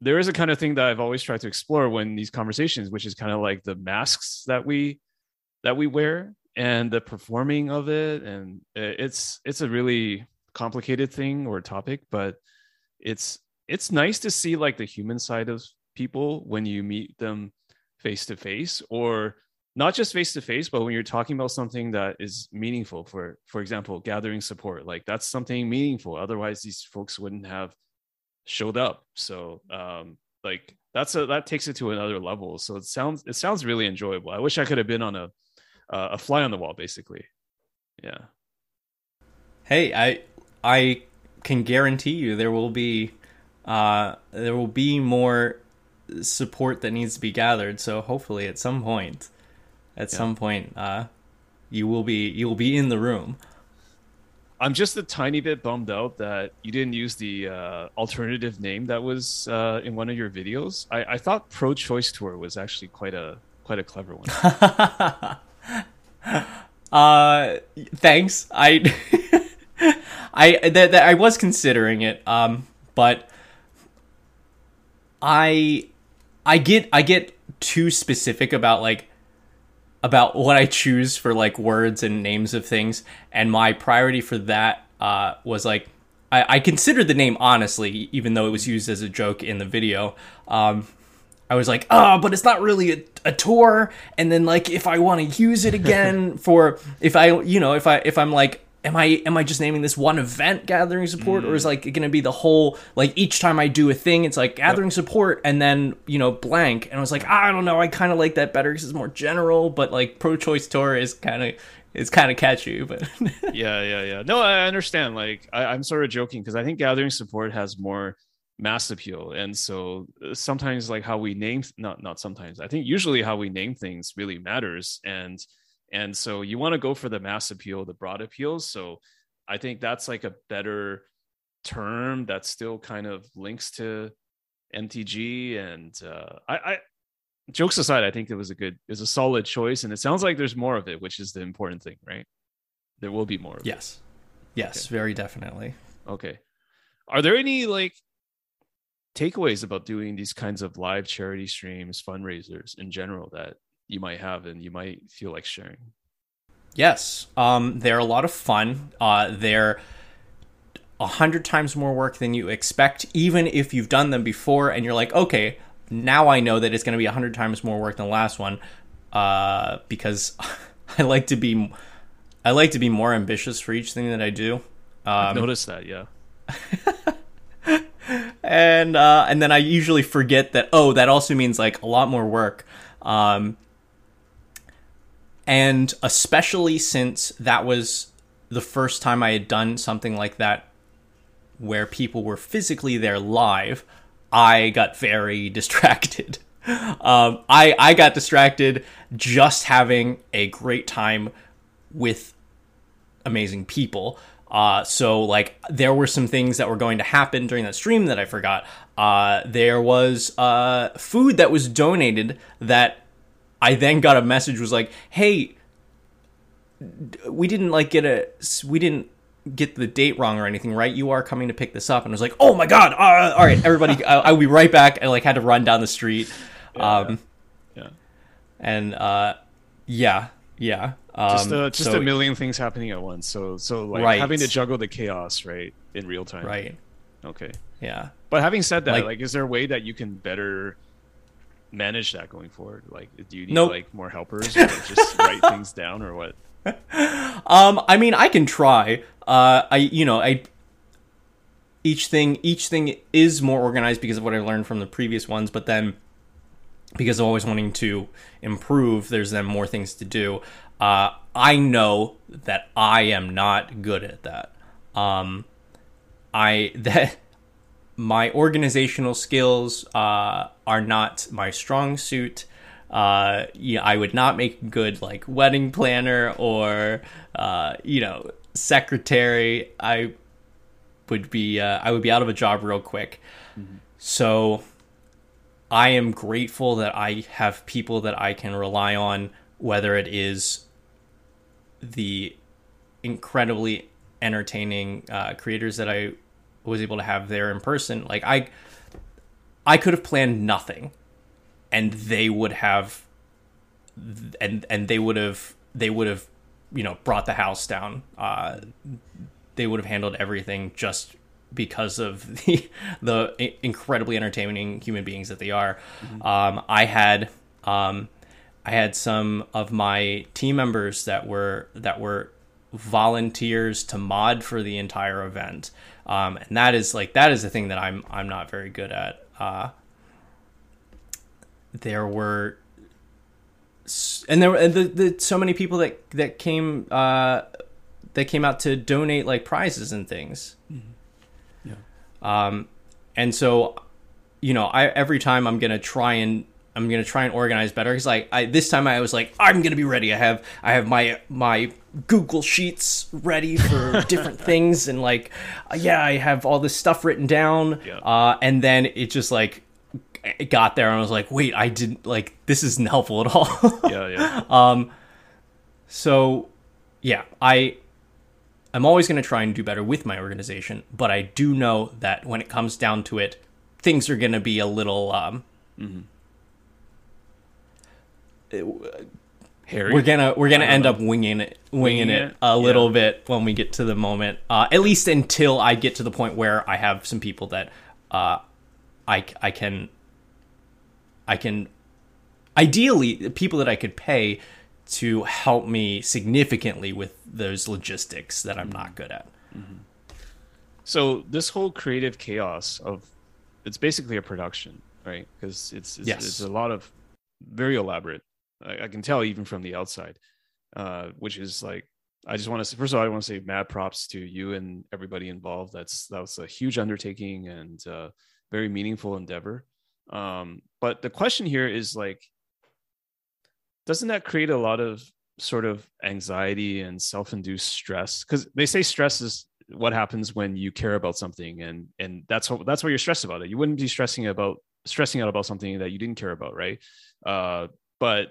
S2: there is a kind of thing that I've always tried to explore when these conversations, which is kind of like the masks that we that we wear and the performing of it, and it's it's a really complicated thing or topic, but it's it's nice to see like the human side of people when you meet them face to face or not just face to face but when you're talking about something that is meaningful for for example gathering support like that's something meaningful. Otherwise these folks wouldn't have showed up. So um like that's a that takes it to another level. So it sounds it sounds really enjoyable. I wish i could have been on a uh, a fly on the wall basically. Yeah.
S1: Hey i i can guarantee you there will be uh there will be more support that needs to be gathered so hopefully at some point at yeah. some point uh, you will be you will be in the room.
S2: I'm just a tiny bit bummed out that you didn't use the uh, alternative name that was uh, in one of your videos. I, I thought Pro Choice Tour was actually quite a quite a clever one. *laughs*
S1: uh, thanks. I *laughs* I that, that I was considering it, um, but I I get I get too specific about like about what I choose for like words and names of things, and my priority for that uh, was like I, I considered the name honestly, even though it was used as a joke in the video. Um, I was like, oh, but it's not really a, a tour. And then like if I want to use it again *laughs* for if I you know if I if I'm like am I am I just naming this one event gathering support mm. or is mm. like it gonna be the whole like each time I do a thing it's like gathering yep. support and then you know blank and I was like I don't know I kind of like that better because it's more general but like pro choice tour is kind of it's kind of catchy but *laughs*
S2: yeah yeah yeah no I understand like I, I'm sort of joking because I think gathering support has more mass appeal and so uh, sometimes like how we name not not sometimes I think usually how we name things really matters and and so you want to go for the mass appeal, the broad appeal. So I think that's like a better term that still kind of links to MTG. And uh, I, I, jokes aside, I think it was a good, it was a solid choice. And it sounds like there's more of it, which is the important thing, right? There will be more.
S1: yes. It. Yes, okay. very definitely.
S2: Okay. Are there any like takeaways about doing these kinds of live charity streams, fundraisers in general that you might have and you might feel like sharing.
S1: Yes, um, they're a lot of fun. Uh, they're a hundred times more work than you expect, even if you've done them before and you're like, okay, now I know that it's going to be a hundred times more work than the last one, uh, because *laughs* I like to be, I like to be more ambitious for each thing that I do. Um,
S2: I've that, yeah. *laughs*
S1: and uh, and then I usually forget that. Oh, that also means like a lot more work. Um, and especially since that was the first time I had done something like that where people were physically there live, I got very *laughs* distracted. Um, I I got distracted just having a great time with amazing people. Uh, so like there were some things that were going to happen during that stream that I forgot. Uh, there was uh, food that was donated that I then got a message was like, "Hey, we didn't like get a we didn't get the date wrong or anything, right? You are coming to pick this up." And I was like, "Oh my god! Uh, all right, everybody, *laughs* I, will be right back." I like had to run down the street.
S2: Yeah.
S1: Um,
S2: Yeah.
S1: and uh, yeah, yeah. Um,
S2: Just, uh, just
S1: so-
S2: a million things happening at once. So, so like
S1: Right.
S2: having to juggle the chaos, right, in real time.
S1: right.
S2: Okay.
S1: Yeah.
S2: But having said that,
S1: Like-
S2: like, is there a way that you can better manage that going forward? Like, do you need
S1: Nope.
S2: like more helpers, or just *laughs* write things down, or what?
S1: Um, I mean, I can try. Uh, I you know, I each thing each thing is more organized because of what I learned from the previous ones, but then because of always wanting to improve, there's then more things to do. Uh, I know that I am not good at that. Um, I *laughs* that my organizational skills uh, are not my strong suit. Uh, yeah, I would not make good like wedding planner or uh, you know secretary. I would be uh, I would be out of a job real quick. So I am grateful that I have people that I can rely on, whether it is the incredibly entertaining uh, creators that I was able to have there in person. Like I, I could have planned nothing, and they would have, and and they would have they would have, you know, brought the house down. Uh, they would have handled everything just because of *laughs* the the incredibly entertaining human beings that they are. Um, I had um, I had some of my team members that were that were volunteers to mod for the entire event, um, and that is like that is the thing that I'm I'm not very good at. Uh, there were and there were and the, the so many people that that came uh that came out to donate like prizes and things
S2: Yeah.
S1: um and so you know i every time i'm gonna try and i'm gonna try and organize better because like i this time i was like i'm gonna be ready i have i have my my google sheets ready for *laughs* different things and like yeah i have all this stuff written down
S2: Yeah.
S1: uh and then it just like it got there and i was like wait i didn't like this isn't helpful at all *laughs*
S2: Yeah, yeah. *laughs*
S1: Um, so yeah, I I'm always going to try and do better with my organization, but I do know that when it comes down to it, things are going to be a little um
S2: hairy.
S1: we're gonna we're gonna end
S2: know.
S1: up winging it winging,
S2: Winging
S1: it,
S2: it?
S1: a little
S2: Yeah.
S1: bit when we get to the moment uh, at least until i get to the point where i have some people that uh, I, I can i can ideally people that i could pay to help me significantly with those logistics that i'm not good at
S2: So this whole creative chaos of it's basically a production, right? Because it's it's,
S1: Yes.
S2: it's a lot of very elaborate. I, I can tell even from the outside, uh, which is like I just want to say first of all I want to say mad props to you and everybody involved. That's that was a huge undertaking and uh, very meaningful endeavor. Um, but the question here is like, doesn't that create a lot of sort of anxiety and self-induced stress? Because they say stress is what happens when you care about something and and that's what that's why you're stressed about it you wouldn't be stressing about stressing out about something that you didn't care about right uh but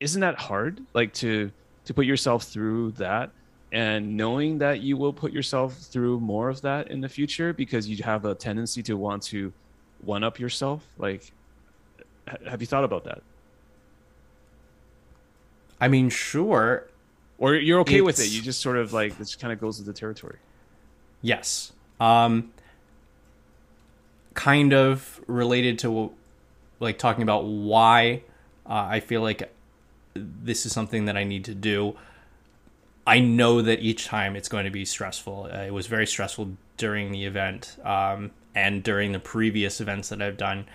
S2: isn't that hard? Like to to put yourself through that and knowing that you will put yourself through more of that in the future because you have a tendency to want to one up yourself? Like ha- have you thought about that?
S1: I mean sure.
S2: Or you're okay with it. You just sort of like this kind of goes with the territory.
S1: Yes. Um kind of related to like talking about why uh, I feel like this is something that I need to do. I know that each time it's going to be stressful. Uh, it was very stressful during the event. Um and during the previous events that I've done.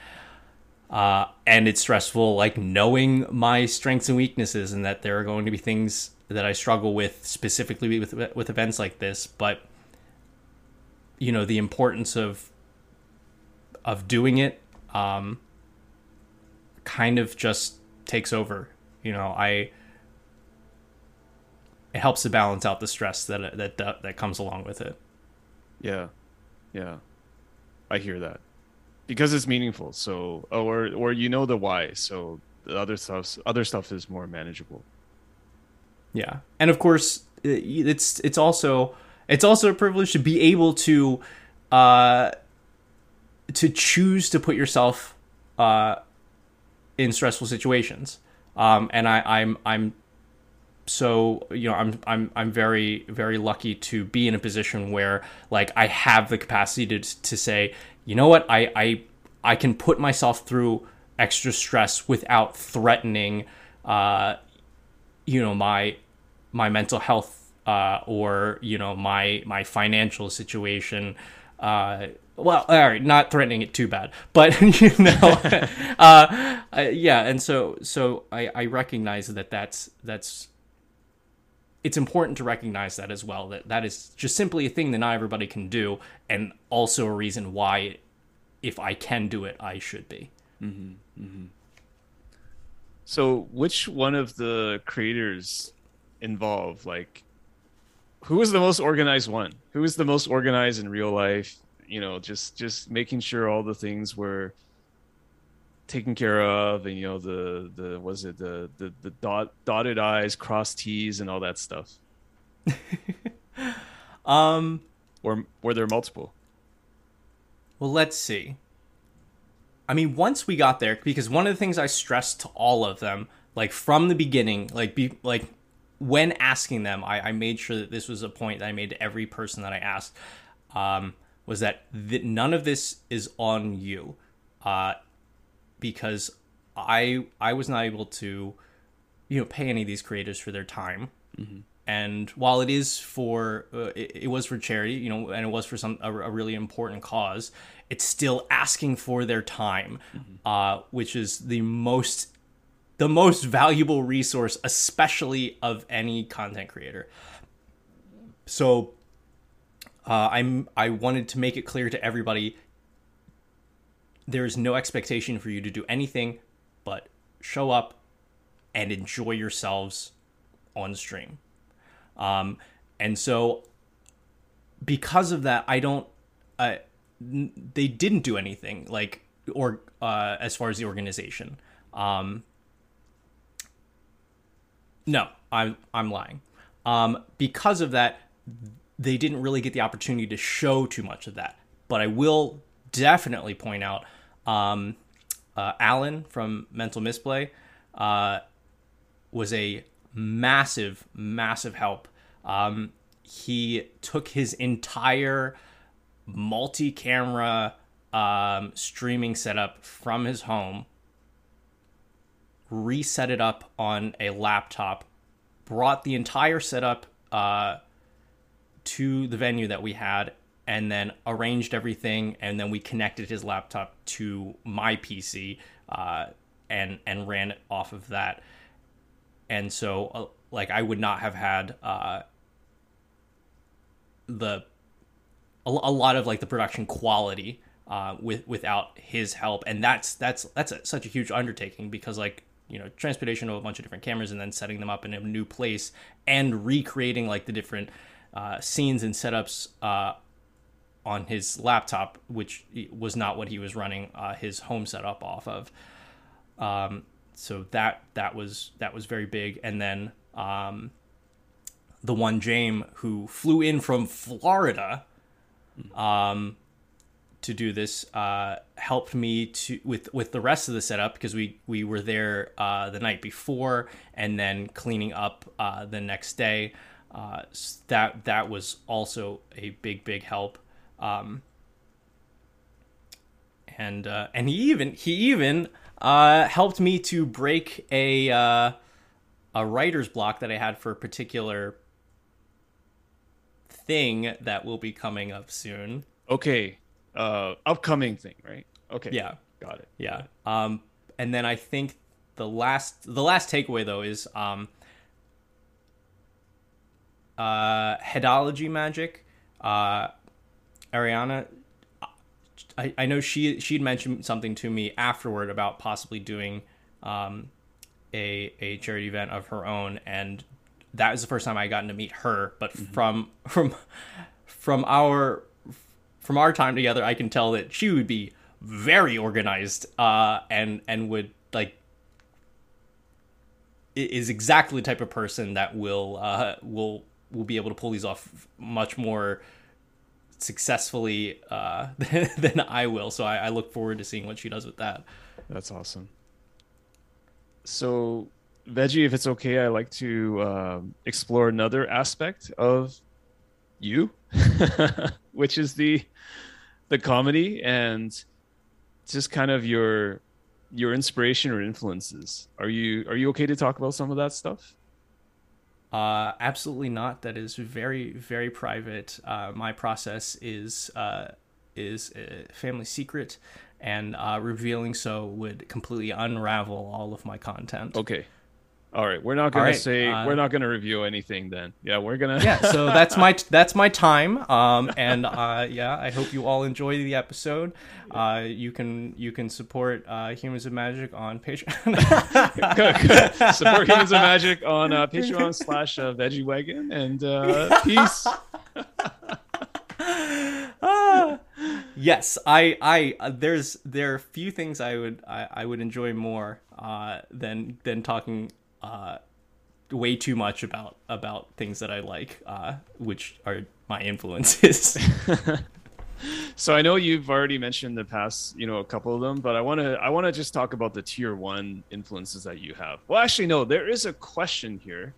S1: Uh, and it's stressful, like knowing my strengths and weaknesses, and that there are going to be things that I struggle with specifically with with events like this. But you know, the importance of of doing it, um, kind of just takes over. You know, I it helps to balance out the stress that that that, that comes along with it.
S2: Yeah, yeah, I hear that because it's meaningful. So, or or you know the why. So the other stuff, other stuff is more manageable.
S1: Yeah, and of course, it's it's also it's also a privilege to be able to uh to choose to put yourself uh in stressful situations. Um, and I, I'm I'm so you know I'm I'm I'm very very lucky to be in a position where like I have the capacity to to say you know what? I I I can put myself through extra stress without threatening uh you know my my mental health uh or you know my my financial situation uh well all right not threatening it too bad but *laughs* you know *laughs* uh, yeah and so so i i recognize that that's that's it's important to recognize that as well that that is just simply a thing that not everybody can do and also a reason why if i can do it i should be
S2: mm-hmm. Mm-hmm. so which one of the creators involved like who was the most organized one? Who was the most organized in real life? You know just just making sure all the things were taken care of and you know the the was it? The the, the dot dotted i's cross t's and all that stuff. *laughs*
S1: Um
S2: or were there multiple?
S1: well let's see. I mean once we got there because one of the things i stressed to all of them like from the beginning like be like when asking them i, I made sure that this was a point that i made to every person that i asked um was that th- none of this is on you, uh, because I I was not able to, you know, pay any of these creators for their time. Mm-hmm. And while it is for uh, it, it, was for charity, you know, and it was for some a, a really important cause, it's still asking for their time, mm-hmm. uh, which is the most the most valuable resource, especially of any content creator. So uh, I'm I wanted to make it clear to everybody there is no expectation for you to do anything but show up and enjoy yourselves on stream. Um, and so because of that, I don't. Uh, they didn't do anything like or uh, as far as the organization. Um, no, I'm I'm lying. Um, because of that, they didn't really get the opportunity to show too much of that. But I will definitely point out um, uh, Alan from Mental Misplay uh, was a massive, massive help. Um, he took his entire multi camera um, streaming setup from his home, reset it up on a laptop, brought the entire setup. Uh, to the venue that we had and then arranged everything and then we connected his laptop to my PC uh, and and ran it off of that and so uh, like I would not have had uh, the a, a, lot of like the production quality uh, with without his help and that's that's that's a, such a huge undertaking because like you know transportation of a bunch of different cameras and then setting them up in a new place and recreating like the different uh, scenes and setups uh, on his laptop, which was not what he was running uh, his home setup off of. Um, so that that was that was very big. And then um, the one James who flew in from Florida um, to do this uh, helped me to with with the rest of the setup because we we were there uh, the night before and then cleaning up uh, the next day. Uh, that that was also a big big help. Um, and uh, and he even he even uh, helped me to break a a writer's block that I had for a particular thing that will be coming up soon.
S2: Okay, uh, upcoming thing, right? Okay.
S1: Yeah.
S2: Got it.
S1: Yeah. Um, and then I think the last the last takeaway though is um, uh, headology magic. Uh, Ariana, I, I know she she'd mentioned something to me afterward about possibly doing um, a a charity event of her own, and that was the first time I gotten to meet her. But from *laughs* from from our from our time together, I can tell that she would be very organized uh, and and would like is exactly the type of person that will uh, will will be able to pull these off much more successfully uh, *laughs* than I will. So I, I look forward to seeing what she does with that.
S2: That's awesome. So, Veggie, if it's okay, I like to um, explore another aspect of you, *laughs* which is the the comedy and just kind of your your inspiration or influences. Are you are you okay to talk about some of that stuff?
S1: Uh, absolutely not. That is very, very private. Uh, my process is uh, is a family secret, and uh, revealing so would completely unravel all of my content.
S2: Okay. All right, we're not gonna
S1: right,
S2: say
S1: uh,
S2: we're not gonna review anything then. Yeah, we're gonna.
S1: yeah, so *laughs* that's my that's my time. Um, and uh, yeah, I hope you all enjoy the episode. Uh, you can you can support uh, Humans of Magic on Patreon. *laughs*
S2: Good, good. Support Humans of Magic on uh, Patreon slash uh, Veggie Wagon and uh, peace. *laughs*
S1: yes, I I uh, there's there are few things I would I, I would enjoy more uh, than than talking uh, way too much about about things that I like, uh, which are my influences. *laughs*
S2: So I know you've already mentioned the past, you know, a couple of them, but I want to I want to just talk about the tier one influences that you have. Well, actually, no, there is a question here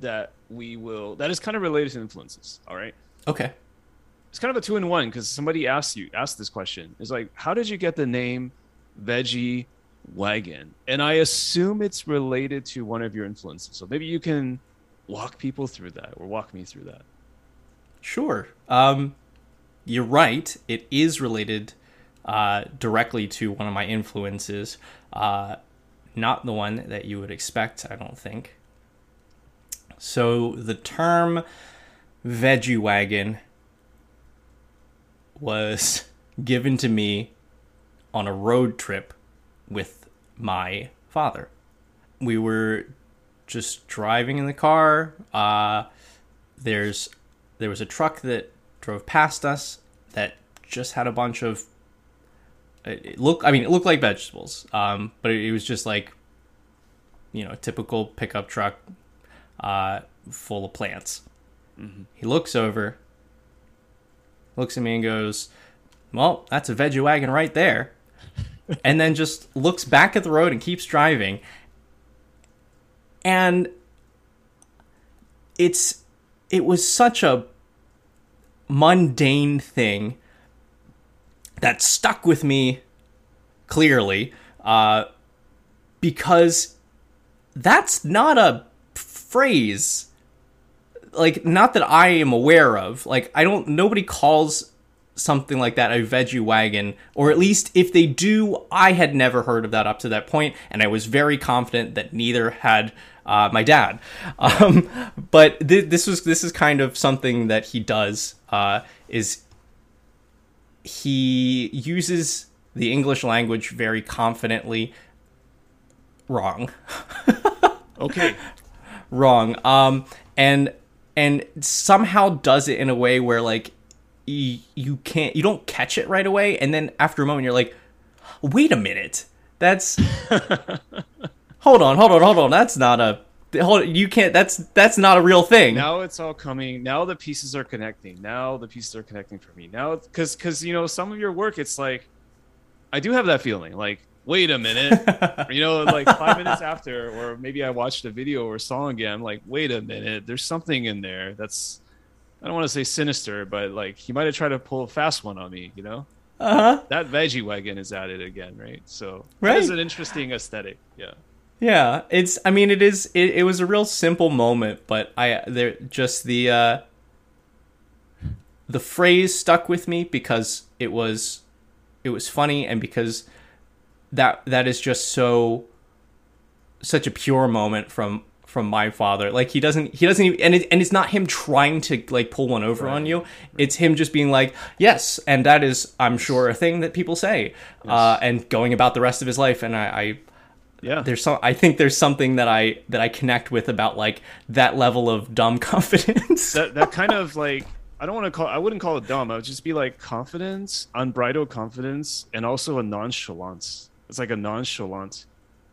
S2: that we will that is kind of related to influences. All right.
S1: okay.
S2: it's kind of a two in one because somebody asked you asked this question it's like how did you get the name veggie wagon and i assume it's related to one of your influences so maybe you can walk people through that or walk me through that
S1: Sure. Um, you're right. It is related uh, directly to one of my influences. Uh, not the one that you would expect, I don't think. So the term veggie wagon was *laughs* given to me on a road trip with my father. We were just driving in the car. Uh, there's there was a truck that drove past us that just had a bunch of it look I mean it looked like vegetables um but it, it was just like you know a typical pickup truck uh full of plants he looks over looks at me and goes well that's a veggie wagon right there and then just looks back at the road and keeps driving. And it's it was such a mundane thing that stuck with me clearly uh, because that's not a phrase like not that I am aware of. Like I don't nobody calls something like that a veggie wagon or at least if they do I had never heard of that up to that point and I was very confident that neither had uh, my dad. *laughs* Um, but th- this was this is kind of something that he does uh, is he uses the English language very confidently. Wrong. *laughs*
S2: Okay.
S1: Wrong. Um and and somehow does it in a way where like you, you can't you don't catch it right away and then after a moment you're like wait a minute. That's *laughs* hold on hold on hold on. That's not a hold you can't that's that's not a real thing.
S2: Now it's all coming now the pieces are connecting now the pieces are connecting for me. Now because because you know some of your work it's like i do have that feeling like wait a minute. *laughs* You know like five minutes after or maybe i watched a video or song again I'm like wait a minute. There's something in there that's i don't want to say sinister but like he might have tried to pull a fast one on me you know
S1: uh-huh
S2: that veggie wagon is at it again right so
S1: Right.
S2: that is an interesting aesthetic yeah
S1: Yeah, it's. I mean, it is. It, it was a real simple moment, but I there just the uh, the phrase stuck with me because it was it was funny and because that that is just so such a pure moment from from my father. Like he doesn't he doesn't even and, it, and it's not him trying to like pull one over on you. It's him just being like yes and that is i'm sure a thing that people say uh, and going about the rest of his life. And i, I
S2: Yeah.
S1: there's some i think there's something that i that i connect with about like that level of dumb *laughs* confidence.
S2: That that kind of like I don't want to call I wouldn't call it dumb. I would just be like confidence, unbridled confidence, and also a nonchalance. It's like a nonchalant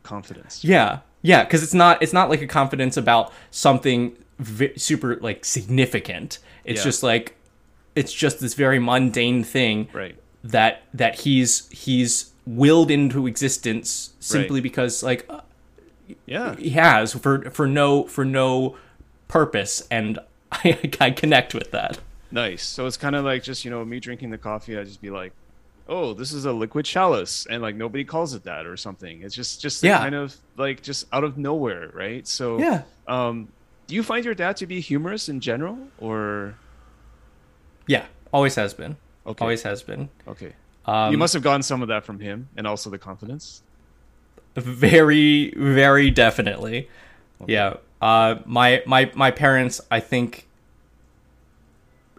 S2: confidence.
S1: Yeah, yeah, because it's not it's not like a confidence about something vi- super like significant. It's
S2: Yeah.
S1: just like it's just this very mundane thing
S2: Right.
S1: that that he's he's willed into existence simply
S2: Right.
S1: because like uh,
S2: Yeah.
S1: he has for for no for no purpose, and *laughs* I I connect with that.
S2: Nice. So it's kind of like just, you know, me drinking the coffee, I just be like, "Oh, this is a liquid chalice." And like nobody calls it that or something. It's just just
S1: Yeah.
S2: kind of like just out of nowhere, right? So
S1: Yeah,
S2: um do you find your dad to be humorous in general or
S1: yeah, always has been,
S2: okay.
S1: always has been.
S2: Okay.
S1: Um,
S2: you must have gotten some of that from him and also the confidence.
S1: very very definitely yeah uh my my my parents i think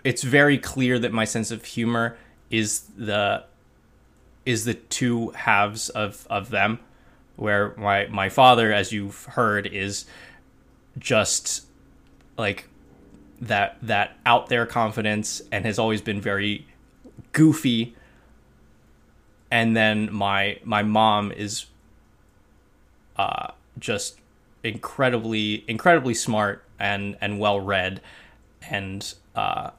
S1: it's very clear that my sense of humor is the is the two halves of of them where my my father as you've heard is just like that that out there confidence and has always been very goofy. And then my my mom is uh, just incredibly incredibly smart and and well read. And uh,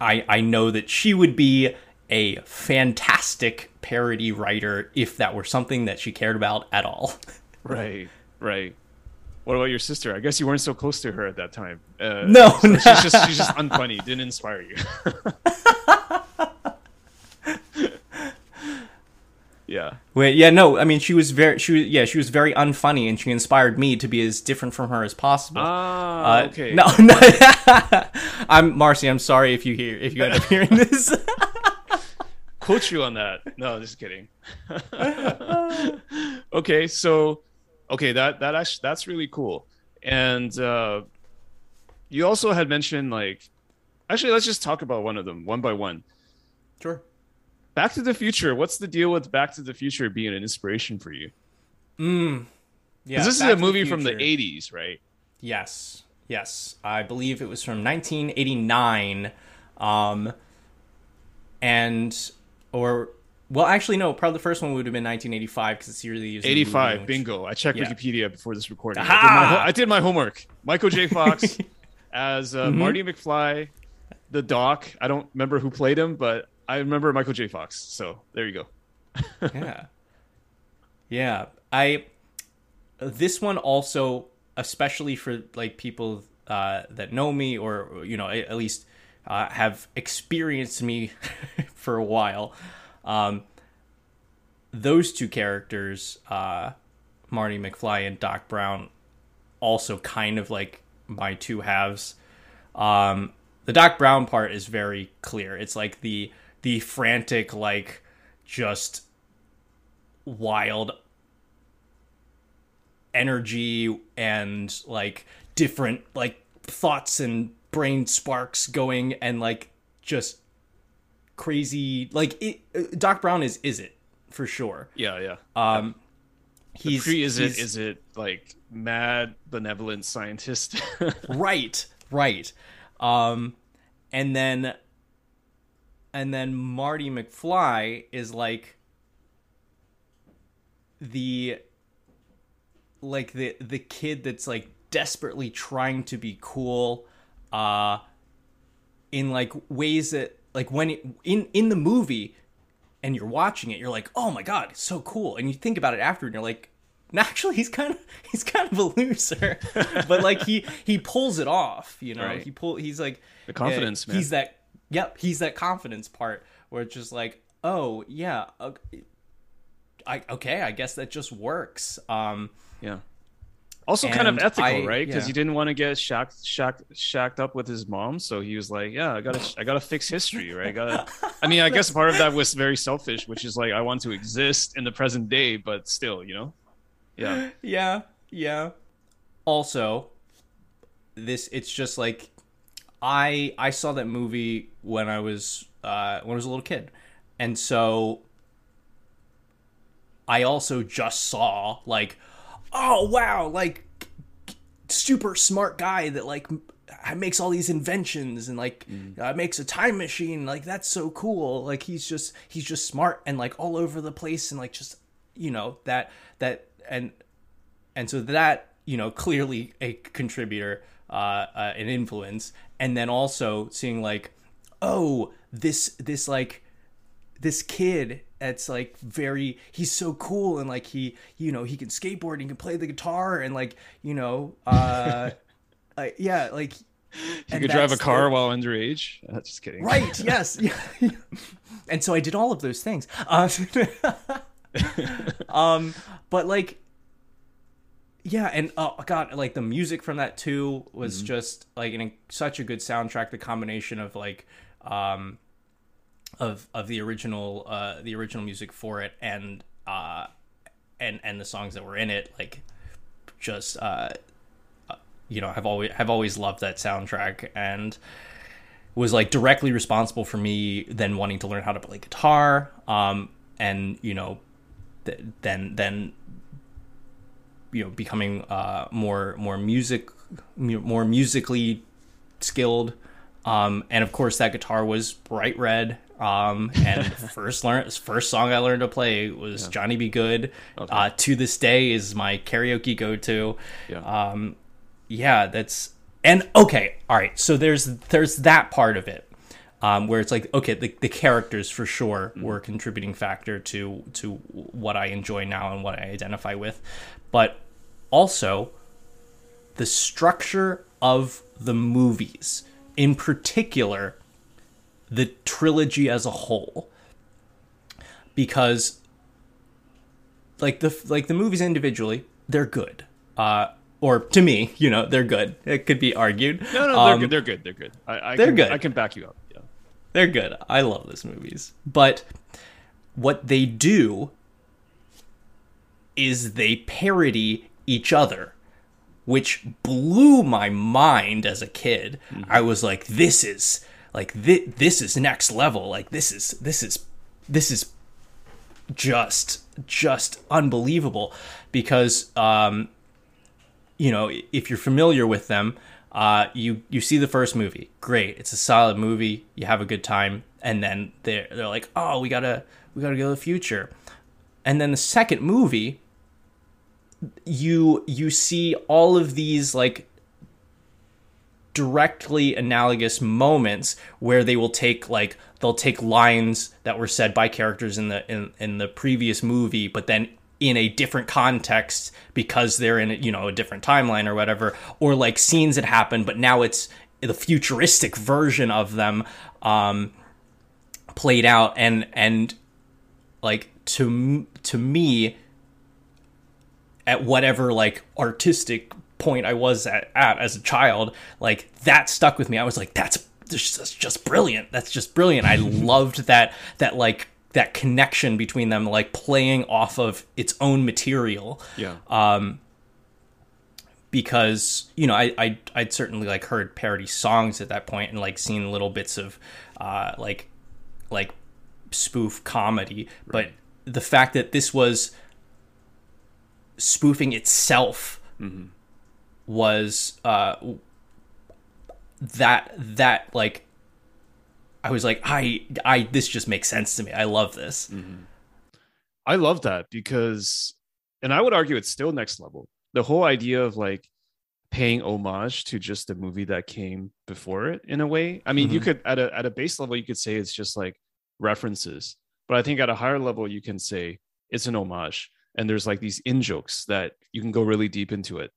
S1: I I know that she would be a fantastic parody writer if that were something that she cared about at all. *laughs*
S2: Right, right. What about your sister? I guess you weren't so close to her at that time. Uh,
S1: No,
S2: so
S1: no.
S2: she's just she's just *laughs* unfunny. Didn't inspire you. *laughs* yeah,
S1: Wait, yeah, no, I mean she was very she was yeah, she was very unfunny and she inspired me to be as different from her as possible.
S2: Ah,
S1: Uh,
S2: okay.
S1: No, no. I'm Marcy. I'm sorry if you hear if you end up hearing this.
S2: Quote you on that. No, just kidding. *laughs* okay, so okay, that that actually that's really cool. And uh, you also had mentioned like, actually, let's just talk about one of them one by one.
S1: sure.
S2: Back to the Future. What's the deal with Back to the Future being an inspiration for you?
S1: Mm. Yeah.
S2: This
S1: Back
S2: is a
S1: to the
S2: movie from the '80s, right?
S1: Yes. Yes. I believe it was from 1989. Um, and, or, well, actually, no, probably the first one would have been 1985 because it's yearly used in the movie,
S2: 85.
S1: which-
S2: Bingo. I checked
S1: Yeah.
S2: Wikipedia before this recording. I did, my, I did my homework. Michael J. Fox *laughs* as uh,
S1: Mm-hmm.
S2: Marty McFly, the Doc. I don't remember who played him, but I remember Michael J. Fox. So there you go. *laughs*
S1: yeah yeah i this one also especially for like people uh that know me or you know at least uh, have experienced me *laughs* for a while. Um those two characters uh marty mcfly and doc brown also kind of like my two halves. Um the doc brown part is very clear. It's like the the frantic like just wild energy and like different like thoughts and brain sparks going and like just crazy like it, uh, Doc Brown is is it for sure.
S2: Yeah, yeah.
S1: Um he's
S2: Pre is it is it like mad benevolent scientist? *laughs*
S1: right right um and then and then marty mcfly is like the like the the kid that's like desperately trying to be cool uh in like ways that like when it, in in the movie and you're watching it you're like oh my god it's so cool and you think about it after and you're like "No, actually he's kind of *laughs* he's kind of a loser *laughs* but like he he pulls it off you know
S2: Right.
S1: he pull he's like
S2: The confidence,
S1: uh,
S2: man.
S1: he's that yep he's that confidence part where it's just like oh yeah uh, I okay I guess that just works um
S2: yeah. Also, kind of ethical,
S1: I-
S2: right? Because
S1: yeah.
S2: he didn't want to get shacked, shacked, shacked up with his mom, so he was like, "Yeah, I gotta, I gotta fix history, right? I gotta." *laughs* I mean, I guess part of that was very selfish, which is like, I want to exist in the present day, but still, you know, yeah,
S1: yeah, yeah. Also, this it's just like I I saw that movie when I was uh, when I was a little kid, and so I also just saw like, oh wow, like super smart guy that like makes all these inventions and like uh, makes a time machine like that's so cool. Like he's just he's just smart and like all over the place and like just you know that that and and so that you know clearly a contributor uh, uh an influence. And then also seeing like oh this this like this kid that's like very he's so cool and like he you know he can skateboard and he can play the guitar and like you know uh, *laughs* uh yeah like
S2: he could drive a car while underage. Uh, just kidding.
S1: right *laughs* yes yeah. and so i did all of those things uh, *laughs* um but like yeah and oh god like the music from that too was just like an, such a good soundtrack the combination of like um of of the original uh the original music for it and uh and and the songs that were in it like just uh uh, you know have always have always loved that soundtrack and was like directly responsible for me then wanting to learn how to play guitar um and you know th- then then you know becoming uh more more music more musically skilled. Um and of course that guitar was bright red um and *laughs* first learn first song i learned to play was Johnny B. Goode. Uh to this day is my karaoke go-to.
S2: Yeah.
S1: um yeah that's and okay all right so there's there's that part of it um, where it's like okay the, the characters for sure were a contributing factor to to what i enjoy now and what i identify with. But also the structure of the movies in particular the trilogy as a whole because like the like the movies individually they're good uh or to me you know they're good it could be argued
S2: No, no, they're
S1: Um,
S2: good. They're good. They're good. I, I
S1: they're
S2: can,
S1: good.
S2: I can back you up. Yeah.
S1: they're good. I love those movies. But what they do is they parody each other, which blew my mind as a kid. I was like, this is like thi- this is next level. Like this is this is this is just just unbelievable because um you know, if you're familiar with them, uh, you you see the first movie, great, it's a solid movie, you have a good time, and then they're they're like, oh, we gotta we gotta go to the future, and then the second movie, you you see all of these like directly analogous moments where they will take like they'll take lines that were said by characters in the in, in the previous movie but then in a different context because they're in you know a different timeline or whatever or like scenes that happen but now it's the futuristic version of them um played out. And and like to to me at whatever like artistic point I was at, at as a child, like that stuck with me. I was like, that's just, that's just brilliant. That's just brilliant. I *laughs* loved that that like that connection between them, like playing off of its own material.
S2: Yeah.
S1: Um, Because you know, I I I'd certainly like heard parody songs at that point and like seen little bits of uh like like spoof comedy, but the fact that this was spoofing itself was uh that that like I was like I I this just makes sense to me. I love this.
S2: I love that because, and I would argue it's still next level. The whole idea of like paying homage to just a movie that came before it in a way. I mean, you
S1: Mhm.
S2: could at a at a base level, you could say it's just like references, but I think at a higher level, you can say it's an homage. And there's like these in jokes that you can go really deep into it.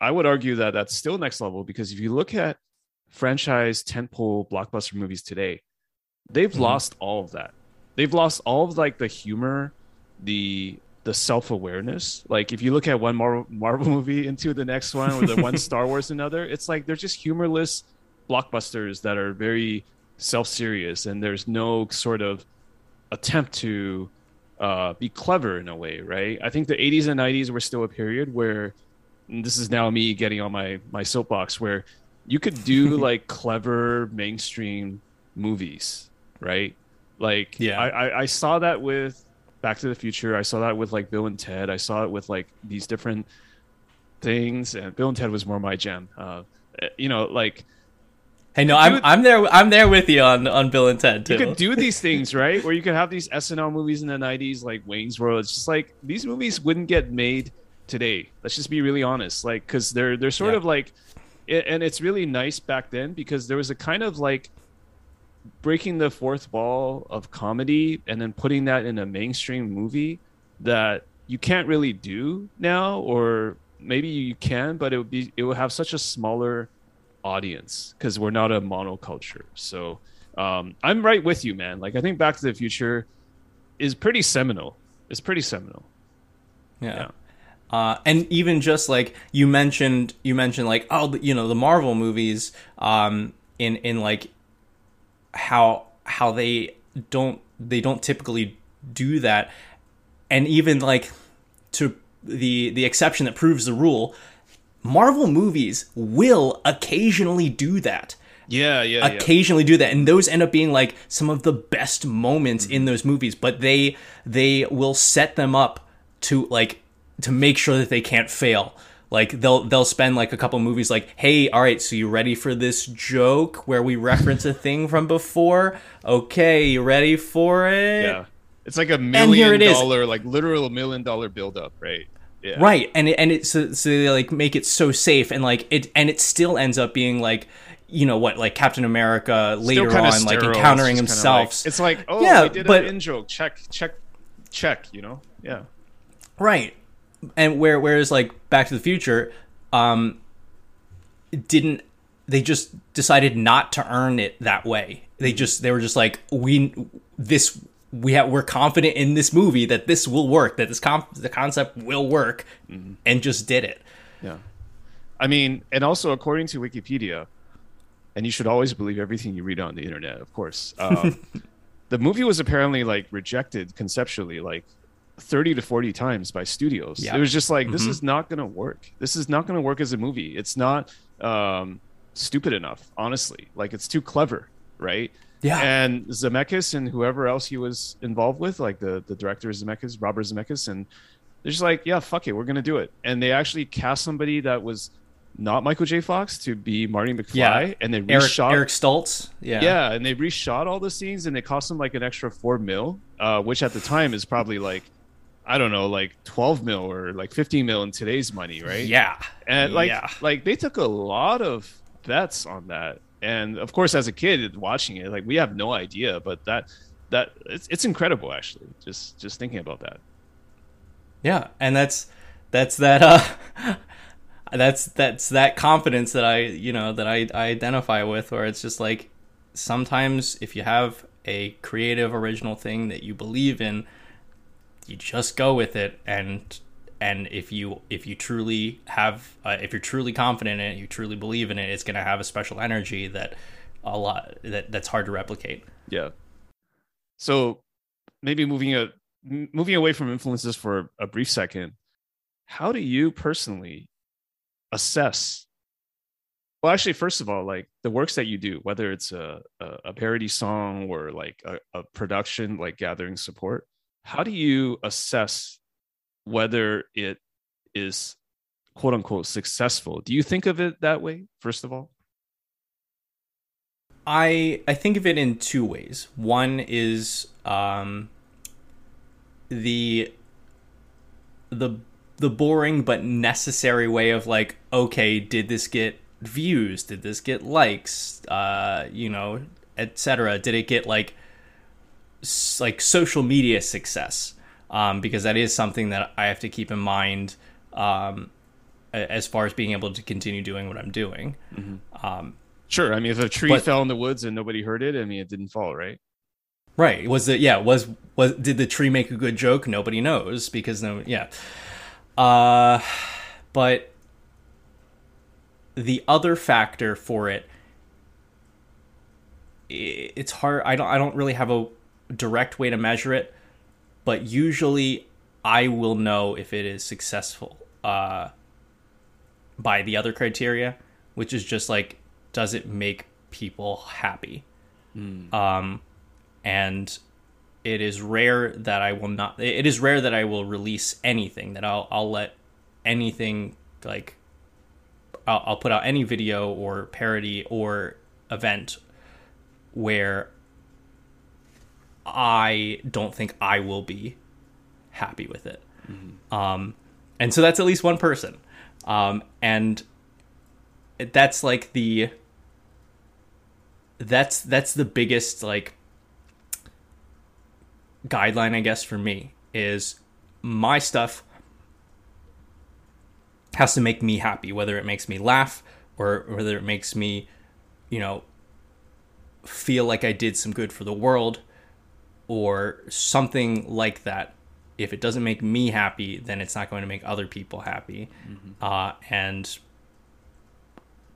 S2: I would argue that that's still next level because if you look at franchise tentpole blockbuster movies today, they've
S1: Mhm.
S2: lost all of that. They've lost all of like the humor, the the self awareness. Like if you look at one Marvel, Marvel *laughs* movie into the next one, or the one *laughs* Star Wars another, it's like they're just humorless blockbusters that are very self serious, and there's no sort of attempt to uh, be clever in a way, right? I think the 80s and 90s were still a period where this is now me getting on my my soapbox where you could do *laughs* like clever mainstream movies, right? Like
S1: yeah,
S2: I, I, I saw that with Back to the Future. I saw that with like Bill and Ted. I saw it with like these different things, and Bill and Ted was more my jam. Uh, you know, like.
S1: Hey, no, I'm, I'm there. I'm there with you on, on Bill and Ted too.
S2: You could do *laughs* these things, right? Where you could have these SNL movies in the '90s, like Wayne's World. It's just like these movies wouldn't get made today. Let's just be really honest, like because they're they're sort yeah. of like, and it's really nice back then because there was a kind of like breaking the fourth wall of comedy and then putting that in a mainstream movie that you can't really do now or maybe you can but it would be it would have such a smaller audience because we're not a monoculture so um, i'm right with you man like i think back to the future is pretty seminal it's pretty seminal
S1: yeah, yeah. Uh, and even just like you mentioned you mentioned like oh you know the marvel movies um, in in like how how they don't they don't typically do that and even like to the the exception that proves the rule marvel movies will occasionally do that
S2: yeah yeah
S1: occasionally yeah. do that and those end up being like some of the best moments mm-hmm. in those movies but they they will set them up to like to make sure that they can't fail like they'll they'll spend like a couple movies like, hey, all right, so you ready for this joke where we reference a thing from before? Okay, you ready for it?
S2: Yeah. It's like a million dollar, like literal million dollar buildup, right?
S1: Yeah. Right, and it, and it so, so they like make it so safe, and like it, and it still ends up being like you know what, like Captain America later on, sterile. like encountering it's himself.
S2: Like, it's like, oh, yeah, did but, an in joke. Check, check, check. You know, yeah.
S1: Right, and where whereas like Back to the Future, um, didn't they just decided not to earn it that way? They mm-hmm. just they were just like we this we have we're confident in this movie that this will work that this comp the concept will work mm-hmm. and just did it.
S2: Yeah, I mean, and also according to Wikipedia, and you should always believe everything you read on the internet, of course. Um, *laughs* the movie was apparently like rejected conceptually, like 30 to 40 times by studios. Yeah. It was just like, mm-hmm. this is not going to work. This is not going to work as a movie. It's not um, stupid enough, honestly. Like, it's too clever, right?
S1: Yeah.
S2: And Zemeckis and whoever else he was involved with, like the, the director Zemeckis, Robert Zemeckis, and they're just like, yeah, fuck it, we're going to do it. And they actually cast somebody that was not Michael J. Fox to be Marty McFly, yeah. and they reshot
S1: Eric, Eric Stoltz. Yeah,
S2: yeah, and they reshot all the scenes, and it cost them like an extra four mil, uh, which at the time is probably like I don't know, like 12 mil or like 15 mil in today's money, right?
S1: Yeah.
S2: And like, yeah. like they took a lot of bets on that. And of course, as a kid watching it, like we have no idea, but that, that it's, it's incredible actually. Just, just thinking about that.
S1: Yeah. And that's, that's that, uh, *laughs* that's, that's that confidence that I, you know, that I, I identify with where it's just like, sometimes if you have a creative original thing that you believe in, you just go with it and and if you if you truly have uh, if you're truly confident in it you truly believe in it it's going to have a special energy that a lot that that's hard to replicate.
S2: Yeah. So maybe moving a moving away from influences for a brief second how do you personally assess well actually first of all like the works that you do whether it's a, a, parody song or like a, a production like gathering support how do you assess whether it is quote unquote successful? Do you think of it that way, first of all?
S1: I I think of it in two ways. One is um, the the the boring but necessary way of like, okay, did this get views? Did this get likes? Uh, you know, etc. Did it get like like social media success um, because that is something that I have to keep in mind um, as far as being able to continue doing what I'm doing. Mm-hmm. Um,
S2: sure. I mean, if a tree but, fell in the woods and nobody heard it, I mean, it didn't fall, right?
S1: Right. Was it? Yeah. Was was did the tree make a good joke? Nobody knows because no. Yeah. Uh, but the other factor for it, it's hard. I don't. I don't really have a direct way to measure it, but usually I will know if it is successful uh, by the other criteria, which is just like, does it make people happy? Mm. Um, and it is rare that I will not. It is rare that I will release anything that I'll I'll let anything like I'll, I'll put out any video or parody or event where I don't think I will be happy with it. Mm-hmm. Um, and so that's at least one person. Um, and that's like the that's that's the biggest like guideline I guess for me is my stuff has to make me happy whether it makes me laugh or whether it makes me you know feel like I did some good for the world or something like that if it doesn't make me happy, then it's not going to make other people happy. Mm-hmm. Uh, and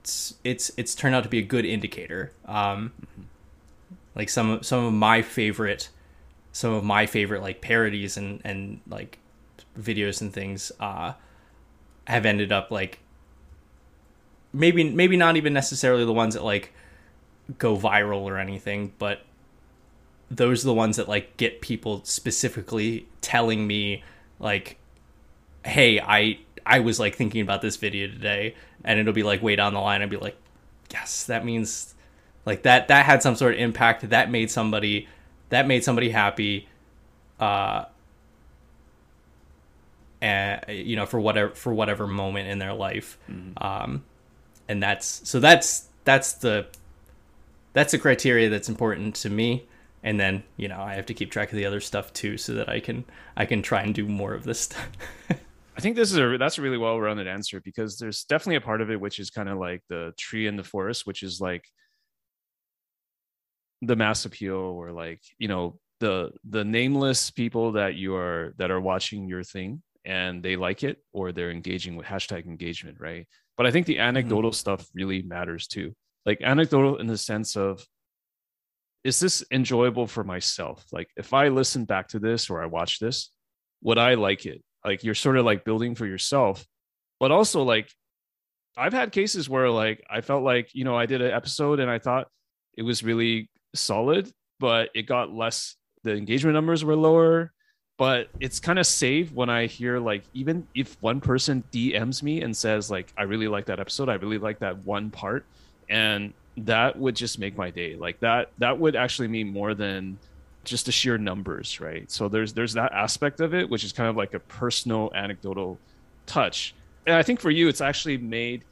S1: it's, it's it's turned out to be a good indicator. Um, mm-hmm. Like some of, some of my favorite some of my favorite like parodies and and like videos and things uh, have ended up like maybe maybe not even necessarily the ones that like go viral or anything, but those are the ones that like get people specifically telling me like hey i i was like thinking about this video today and it'll be like way down the line i'd be like yes that means like that that had some sort of impact that made somebody that made somebody happy uh and you know for whatever for whatever moment in their life mm-hmm. um and that's so that's that's the that's the criteria that's important to me and then you know I have to keep track of the other stuff too, so that I can I can try and do more of this *laughs* stuff.
S2: I think this is a that's a really well rounded answer because there's definitely a part of it which is kind of like the tree in the forest, which is like the mass appeal or like you know the the nameless people that you are that are watching your thing and they like it or they're engaging with hashtag engagement right but i think the mm-hmm. anecdotal mm-hmm. stuff really matters too like anecdotal in the sense of is this enjoyable for myself? Like if I listen back to this or I watch this, would I like it? Like you're sort of like building for yourself, but also like I've had cases where like I felt like, you know, I did an episode and I thought it was really solid, but it got less the engagement numbers were lower. But it's kind of safe when I hear like even if one person DMs me and says like I really like that episode, I really like that one part, and that would just make my day. Like that that would actually mean more than just the sheer numbers right? So there's there's that aspect of it which is kind of like a personal anecdotal touch. And i think for you it's actually made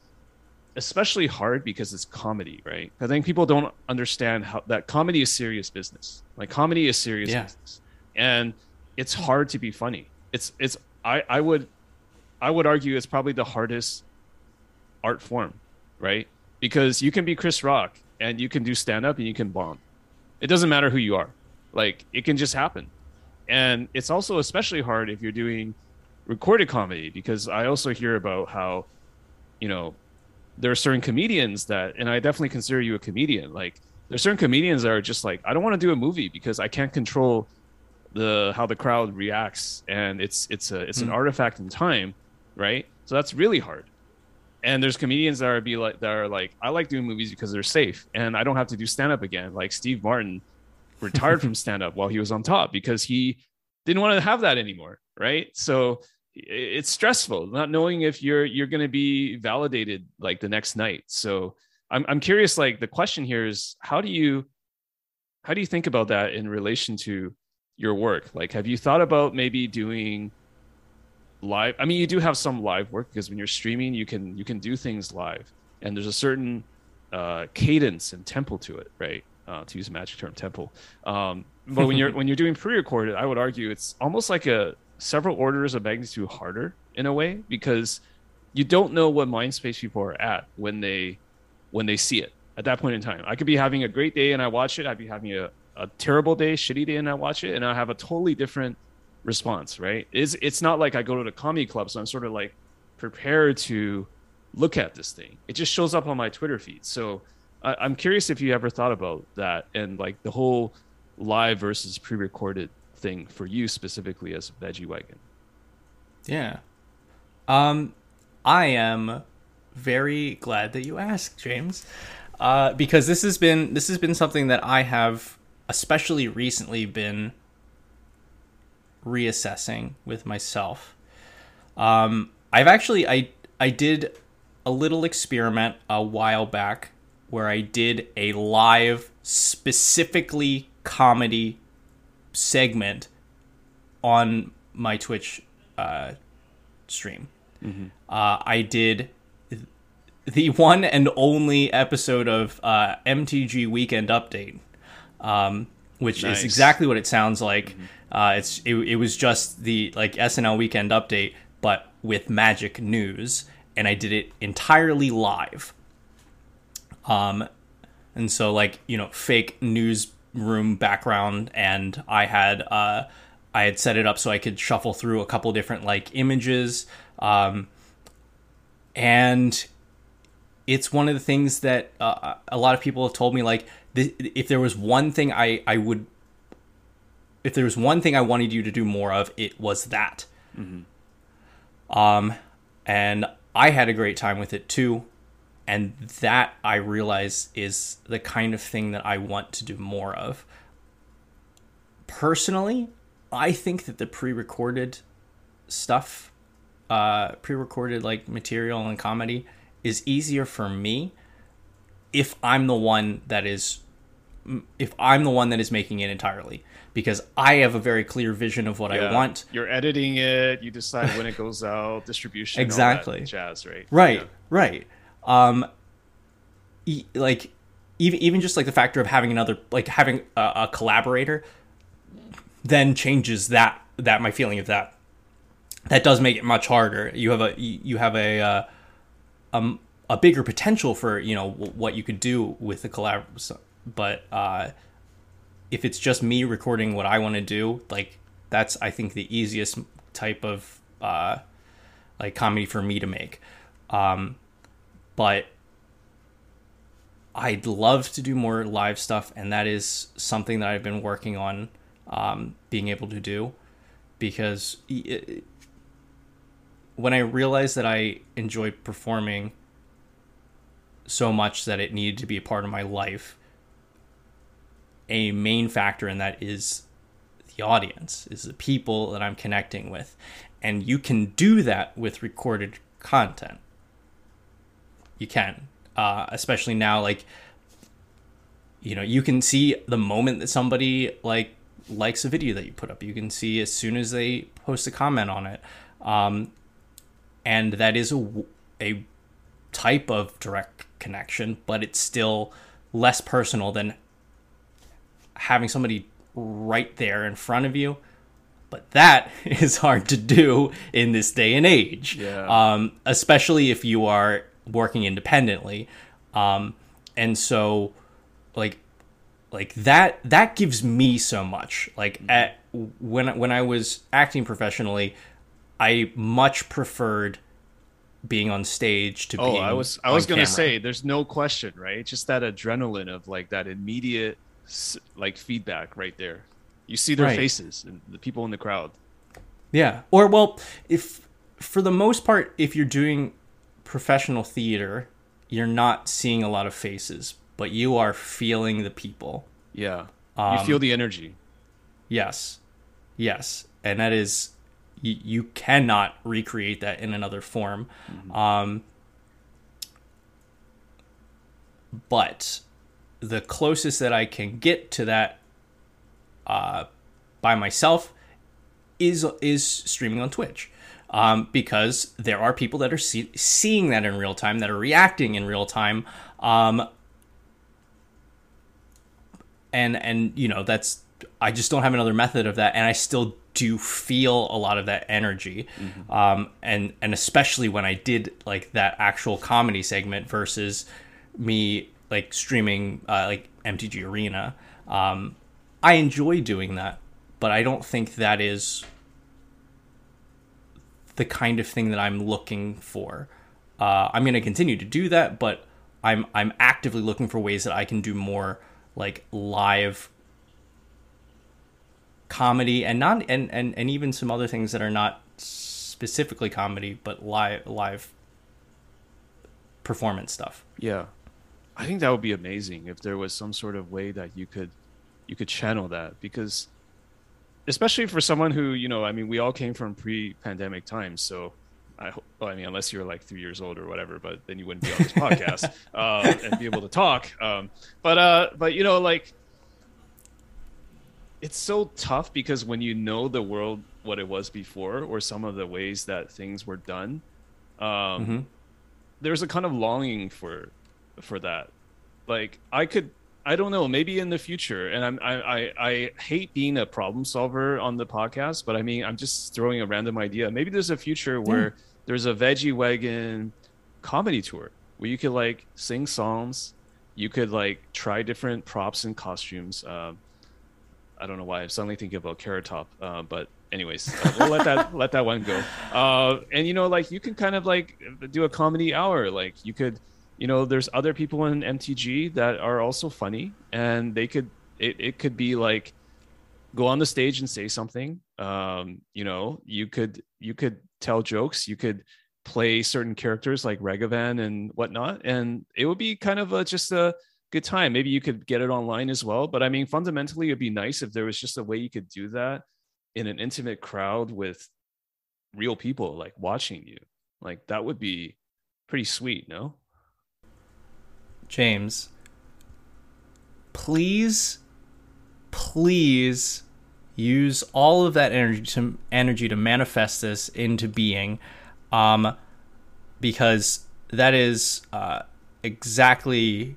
S2: especially hard because it's comedy right? I think people don't understand how that comedy is serious business. Like comedy is serious yeah. business. And it's hard to be funny. It's it's i i would i would argue it's probably the hardest art form right because you can be Chris Rock and you can do stand up and you can bomb. It doesn't matter who you are. Like it can just happen. And it's also especially hard if you're doing recorded comedy because I also hear about how you know there are certain comedians that and I definitely consider you a comedian like there's certain comedians that are just like I don't want to do a movie because I can't control the how the crowd reacts and it's it's a it's an hmm. artifact in time, right? So that's really hard and there's comedians that are be like that are like I like doing movies because they're safe and I don't have to do stand up again. Like Steve Martin *laughs* retired from stand up while he was on top because he didn't want to have that anymore, right? So it's stressful not knowing if you're you're going to be validated like the next night. So I'm I'm curious like the question here is how do you how do you think about that in relation to your work? Like have you thought about maybe doing live i mean you do have some live work because when you're streaming you can you can do things live. And there's a certain uh, cadence and tempo to it right? Uh, to use a magic term tempo. Um, but when you're *laughs* when you're doing pre-recorded i would argue it's almost like a several orders of magnitude harder in a way because you don't know what mind space people are at when they when they see it at that point in time. I could be having a great day and i watch it. I'd be having a, a terrible day, shitty day, and I watch it, and I have a totally different response. Right? Is it's not like I go to the comedy club, so I'm sort of like prepared to look at this thing. It just shows up on my Twitter feed. So I, I'm curious if you ever thought about that and like the whole live versus pre-recorded thing for you specifically as Veggie Wagon.
S1: Yeah. Um, I am very glad that you asked, James, uh, because this has been this has been something that I have especially recently been reassessing with myself. Um, I've actually I I did a little experiment a while back where I did a live specifically comedy segment on my Twitch uh, stream. Mm-hmm. Uh, I did the one and only episode of uh, MTG Weekend Update, um, which nice. is exactly what it sounds like. Mm-hmm. Uh, it's it, it was just the like SNL Weekend Update, but with magic news, and I did it entirely live. Um, and so like you know fake newsroom background, and I had uh, I had set it up so I could shuffle through a couple different like images, um, and it's one of the things that uh, a lot of people have told me like th- if there was one thing I I would if there was one thing I wanted you to do more of, it was that. Mm-hmm. Um, and I had a great time with it too. And that I realize is the kind of thing that I want to do more of. Personally, I think that the pre-recorded stuff, uh, pre-recorded like material and comedy, is easier for me if I'm the one that is if I'm the one that is making it entirely because I have a very clear vision of what yeah. I want.
S2: You're editing it, you decide when it goes out, distribution,
S1: exactly,
S2: jazz, right?
S1: Right, yeah. right. Um, e- like even even just like the factor of having another like having a, a collaborator then changes that that my feeling of that that does make it much harder you have a you have a uh, um, a bigger potential for you know what you could do with the collab but uh, if it's just me recording what i want to do like that's i think the easiest type of uh, like comedy for me to make. Um, but i'd love to do more live stuff and that is something that i've been working on um, being able to do because it, when I realized that I enjoyed performing so much that it needed to be a part of my life, a main factor in that is the audience, is the people that I'm connecting with. And you can do that with recorded content. You can. Uh, especially now, like, you know, you can see the moment that somebody, like, likes a video that you put up. You can see as soon as they post a comment on it. Um, and that is a, a type of direct connection, but it's still less personal than having somebody right there in front of you. But that *laughs* is hard to do in this day and age,
S2: yeah.
S1: um, especially if you are working independently. Um, and so, like, like that that gives me so much like mm-hmm. at when when I was acting professionally I much preferred being on stage to
S2: oh,
S1: being
S2: I was I was going to say there's no question, right? Just that adrenaline of like that immediate like feedback right there. You see their right. faces and the people in the crowd.
S1: Yeah. Or well, if for the most part if you're doing professional theater, you're not seeing a lot of faces, but you are feeling the people.
S2: Yeah. Um, you feel the energy.
S1: Yes. Yes. And that is you, you cannot recreate that in another form. Mm-hmm. Um but the closest that I can get to that uh, by myself is is streaming on Twitch. Um, because there are people that are see- seeing that in real time, that are reacting in real time, um, and and you know that's I just don't have another method of that, and I still do feel a lot of that energy, mm-hmm. um, and and especially when I did like that actual comedy segment versus me like streaming uh, like MTG Arena. Um, I enjoy doing that, but I don't think that is the kind of thing that I'm looking for. Uh, I'm going to continue to do that, but I'm I'm actively looking for ways that I can do more like live comedy and not and, and, and even some other things that are not specifically comedy but live live performance stuff.
S2: Yeah. I think that would be amazing if there was some sort of way that you could you could channel that because especially for someone who, you know, I mean, we all came from pre-pandemic times, so I hope, well, I mean, unless you're like three years old or whatever, but then you wouldn't be on this podcast uh, *laughs* and be able to talk. Um, but uh, but you know, like it's so tough because when you know the world what it was before or some of the ways that things were done, um, mm-hmm. there's a kind of longing for for that. Like I could I don't know. Maybe in the future, and I'm, I, I, I hate being a problem solver on the podcast, but I mean, I'm just throwing a random idea. Maybe there's a future where there's a Veggie Wagon comedy tour where you could like sing songs, you could like try different props and costumes. Uh, I don't know why I'm suddenly thinking about Carrot Top, uh, but anyways, uh, we'll let that let that one go. Uh, and you know, like you can kind of like do a comedy hour. Like you could you know there's other people in mtg that are also funny and they could it, it could be like go on the stage and say something um you know you could you could tell jokes you could play certain characters like Ragavan and whatnot and it would be kind of a, just a good time. Maybe you could get it online as well but i mean fundamentally it'd be nice if there was just a way you could do that in an intimate crowd with real people like watching you. Like that would be pretty sweet no
S1: James, please, please use all of that energy to energy to manifest this into being, um, because that is uh, exactly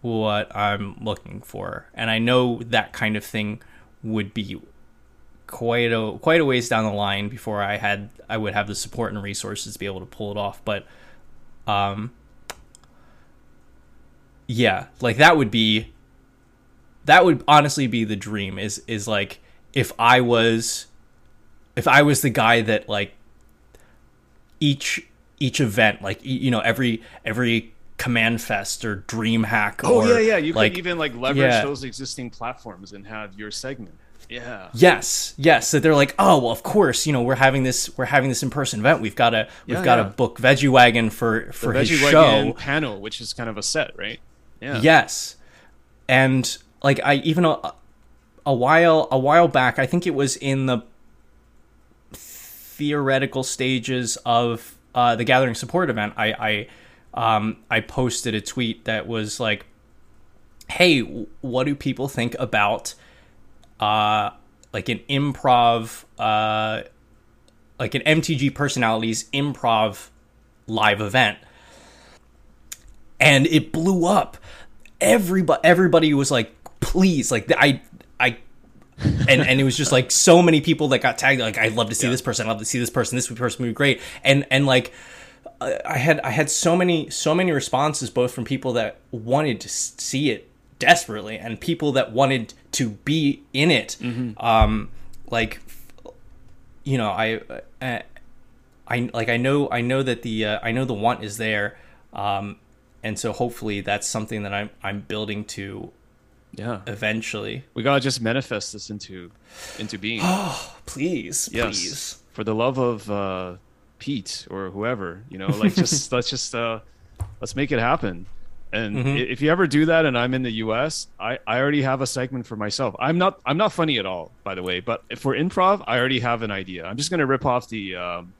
S1: what I'm looking for, and I know that kind of thing would be quite a quite a ways down the line before I had I would have the support and resources to be able to pull it off, but um yeah, like that would be that would honestly be the dream is is like if I was if I was the guy that like each each event like you know every every CommandFest or DreamHack
S2: oh
S1: or,
S2: yeah yeah you
S1: like,
S2: could even like leverage yeah. those existing platforms and have your segment. Yeah.
S1: Yes yes so they're like oh well of course you know we're having this we're having this in-person event. We've got to we've yeah, got to yeah. book veggie wagon for for the his veggie show.
S2: panel which is kind of a set right
S1: yeah. Yes. And like I even a, a while a while back, I think it was in the theoretical stages of uh, the Gathering support event. I I um, I posted a tweet that was like, "Hey, what do people think about uh, like an improv, uh, like an MTG personalities improv live event?" and it blew up. Everybody, everybody was like, "Please!" Like I, I, and and it was just like so many people that got tagged. Like, I'd love to see yeah. this person. I'd love to see this person. This person would be great. And and like, I had I had so many so many responses both from people that wanted to see it desperately and people that wanted to be in it. Mm-hmm. Um, like, you know, I, I, I like I know I know that the uh, I know the want is there. Um, and so hopefully that's something that I'm I'm building to
S2: yeah.
S1: eventually.
S2: We gotta just manifest this into into being.
S1: Oh *gasps* please yes. please.
S2: For the love of uh pete or whoever you know like just *laughs* let's just uh let's make it happen. And mm-hmm. if you ever do that and i'm in the us i i already have a segment for myself. I'm not i'm not funny at all by the way but for improv i already have an idea. I'm just gonna rip off the um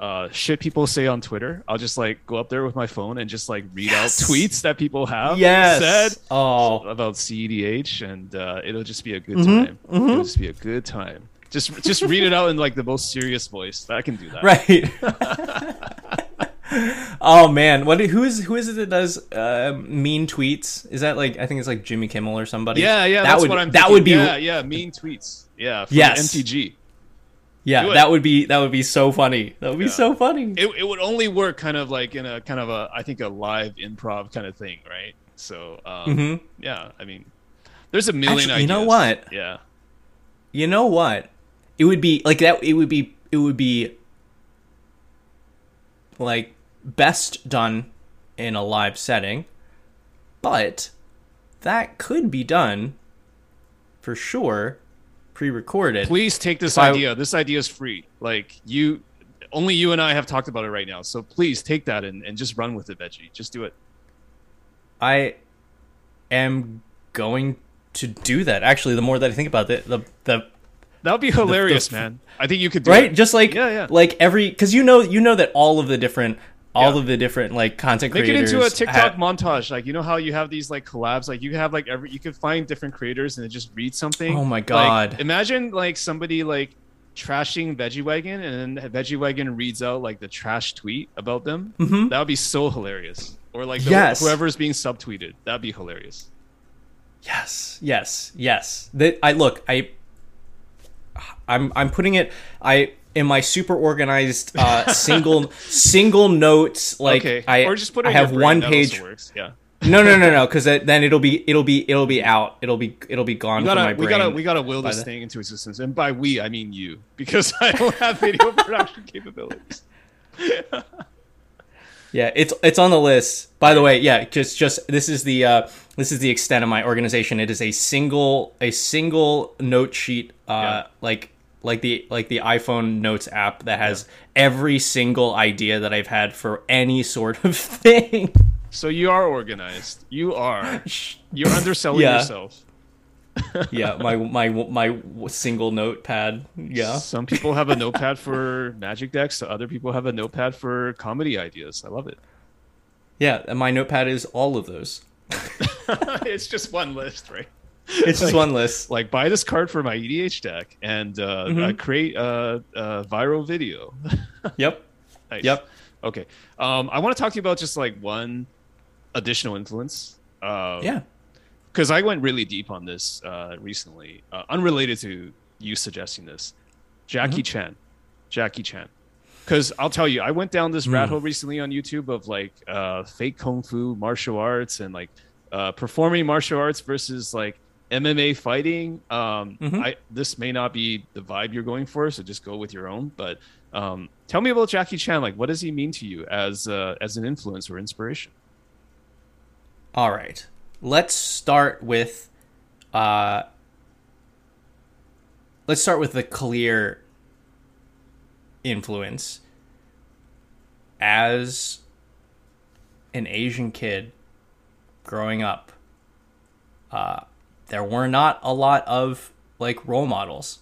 S2: uh, shit people say on Twitter. I'll just like go up there with my phone and just like read yes. out tweets that people have
S1: yes.
S2: said
S1: oh.
S2: about CEDH, and uh, it'll just be a good mm-hmm. time. Mm-hmm. It'll just be a good time. Just just read it out in like the most serious voice. I can do that.
S1: Right. *laughs* oh man, what who is who is it that does uh, mean tweets? Is that like I think it's like Jimmy Kimmel or somebody?
S2: Yeah, yeah.
S1: That
S2: would that
S1: thinking. would be
S2: yeah, yeah. Mean tweets. Yeah.
S1: yes.
S2: MTG.
S1: Yeah, that would be that would be so funny. That would be yeah. so funny.
S2: It, it would only work kind of like in a kind of a I think a live improv kind of thing, right? So um, mm-hmm. yeah, I mean There's a million
S1: Actually, you know what?
S2: Yeah.
S1: You know what? It would be like that. It would be. It would be like best done in a live setting, but that could be done for sure, pre-recorded.
S2: Please take this
S1: If I-
S2: idea. This idea is free. Like you, only you and I have talked about it right now. So please take that and, and just run with it, Veggie. Just do it.
S1: I am going to do that. Actually, the more that I think about it, the the
S2: That would be hilarious,
S1: f-
S2: man. I think you could do
S1: right,
S2: it.
S1: just like
S2: Yeah, yeah.
S1: like every because you know you know that all of the different all
S2: Yeah.
S1: of the different like content creators.
S2: Make it into a TikTok
S1: ha-
S2: montage. Like you know how you have these like collabs. Like you have like every you could find different creators and just read something.
S1: Oh my
S2: Like,
S1: God.
S2: imagine like somebody like trashing Veggie Wagon and then Veggie Wagon reads out like the trash tweet about them.
S1: Mhm.
S2: That would be so hilarious. Or like the,
S1: Yes.
S2: whoever's being subtweeted. That'd be hilarious.
S1: Yes, yes, yes. That I look, I I'm I'm putting it I in my super organized uh single *laughs* single notes like
S2: okay.
S1: I
S2: or just put it
S1: I have one page
S2: works. Yeah.
S1: No, no, no, no, cuz then it'll be it'll be it'll be out. It'll be it'll be gone
S2: We gotta,
S1: my
S2: we gotta, we gotta will this
S1: the-
S2: thing into existence, and by we I mean you, *laughs* because I don't have video *laughs* production capabilities.
S1: Yeah, it's it's on the list. By the way, yeah, just just this is the uh, this is the extent of my organization. It is a single a single note sheet, uh,
S2: Yeah.
S1: like like the like the iPhone Notes app that has every single idea that I've had for any sort of *laughs* thing.
S2: So you are organized. You are. *laughs* You're underselling
S1: Yeah.
S2: yourself. *laughs*
S1: yeah, my my my single notepad. Yeah,
S2: Some people have a notepad for magic decks. So other people have a notepad for comedy ideas. I love it.
S1: yeah, and my notepad is all of those.
S2: it's just one list, right? *laughs*
S1: It's just one list.
S2: Like buy this card for my EDH deck and uh,
S1: Mm-hmm.
S2: uh, create a, a viral video. *laughs*
S1: Yep.
S2: Nice.
S1: Yep.
S2: Okay. Um, I want to talk to you about just like one additional influence. Uh,
S1: Yeah.
S2: because I went really deep on this uh, recently, uh, unrelated to you suggesting this. Jackie
S1: Mm-hmm.
S2: Chan, Jackie Chan. Because I'll tell you, I went down this
S1: Mm.
S2: rat hole recently on YouTube of like uh, fake kung fu martial arts and like uh, performing martial arts versus like MMA fighting. Um,
S1: Mhm.
S2: I this may not be the vibe you're going for, so just go with your own. But um, tell me about Jackie Chan. Like, what does he mean to you as uh, as an influence or inspiration?
S1: All right. Let's start with uh let's start with the clear influence as an Asian kid growing up. Uh there were not a lot of like role models.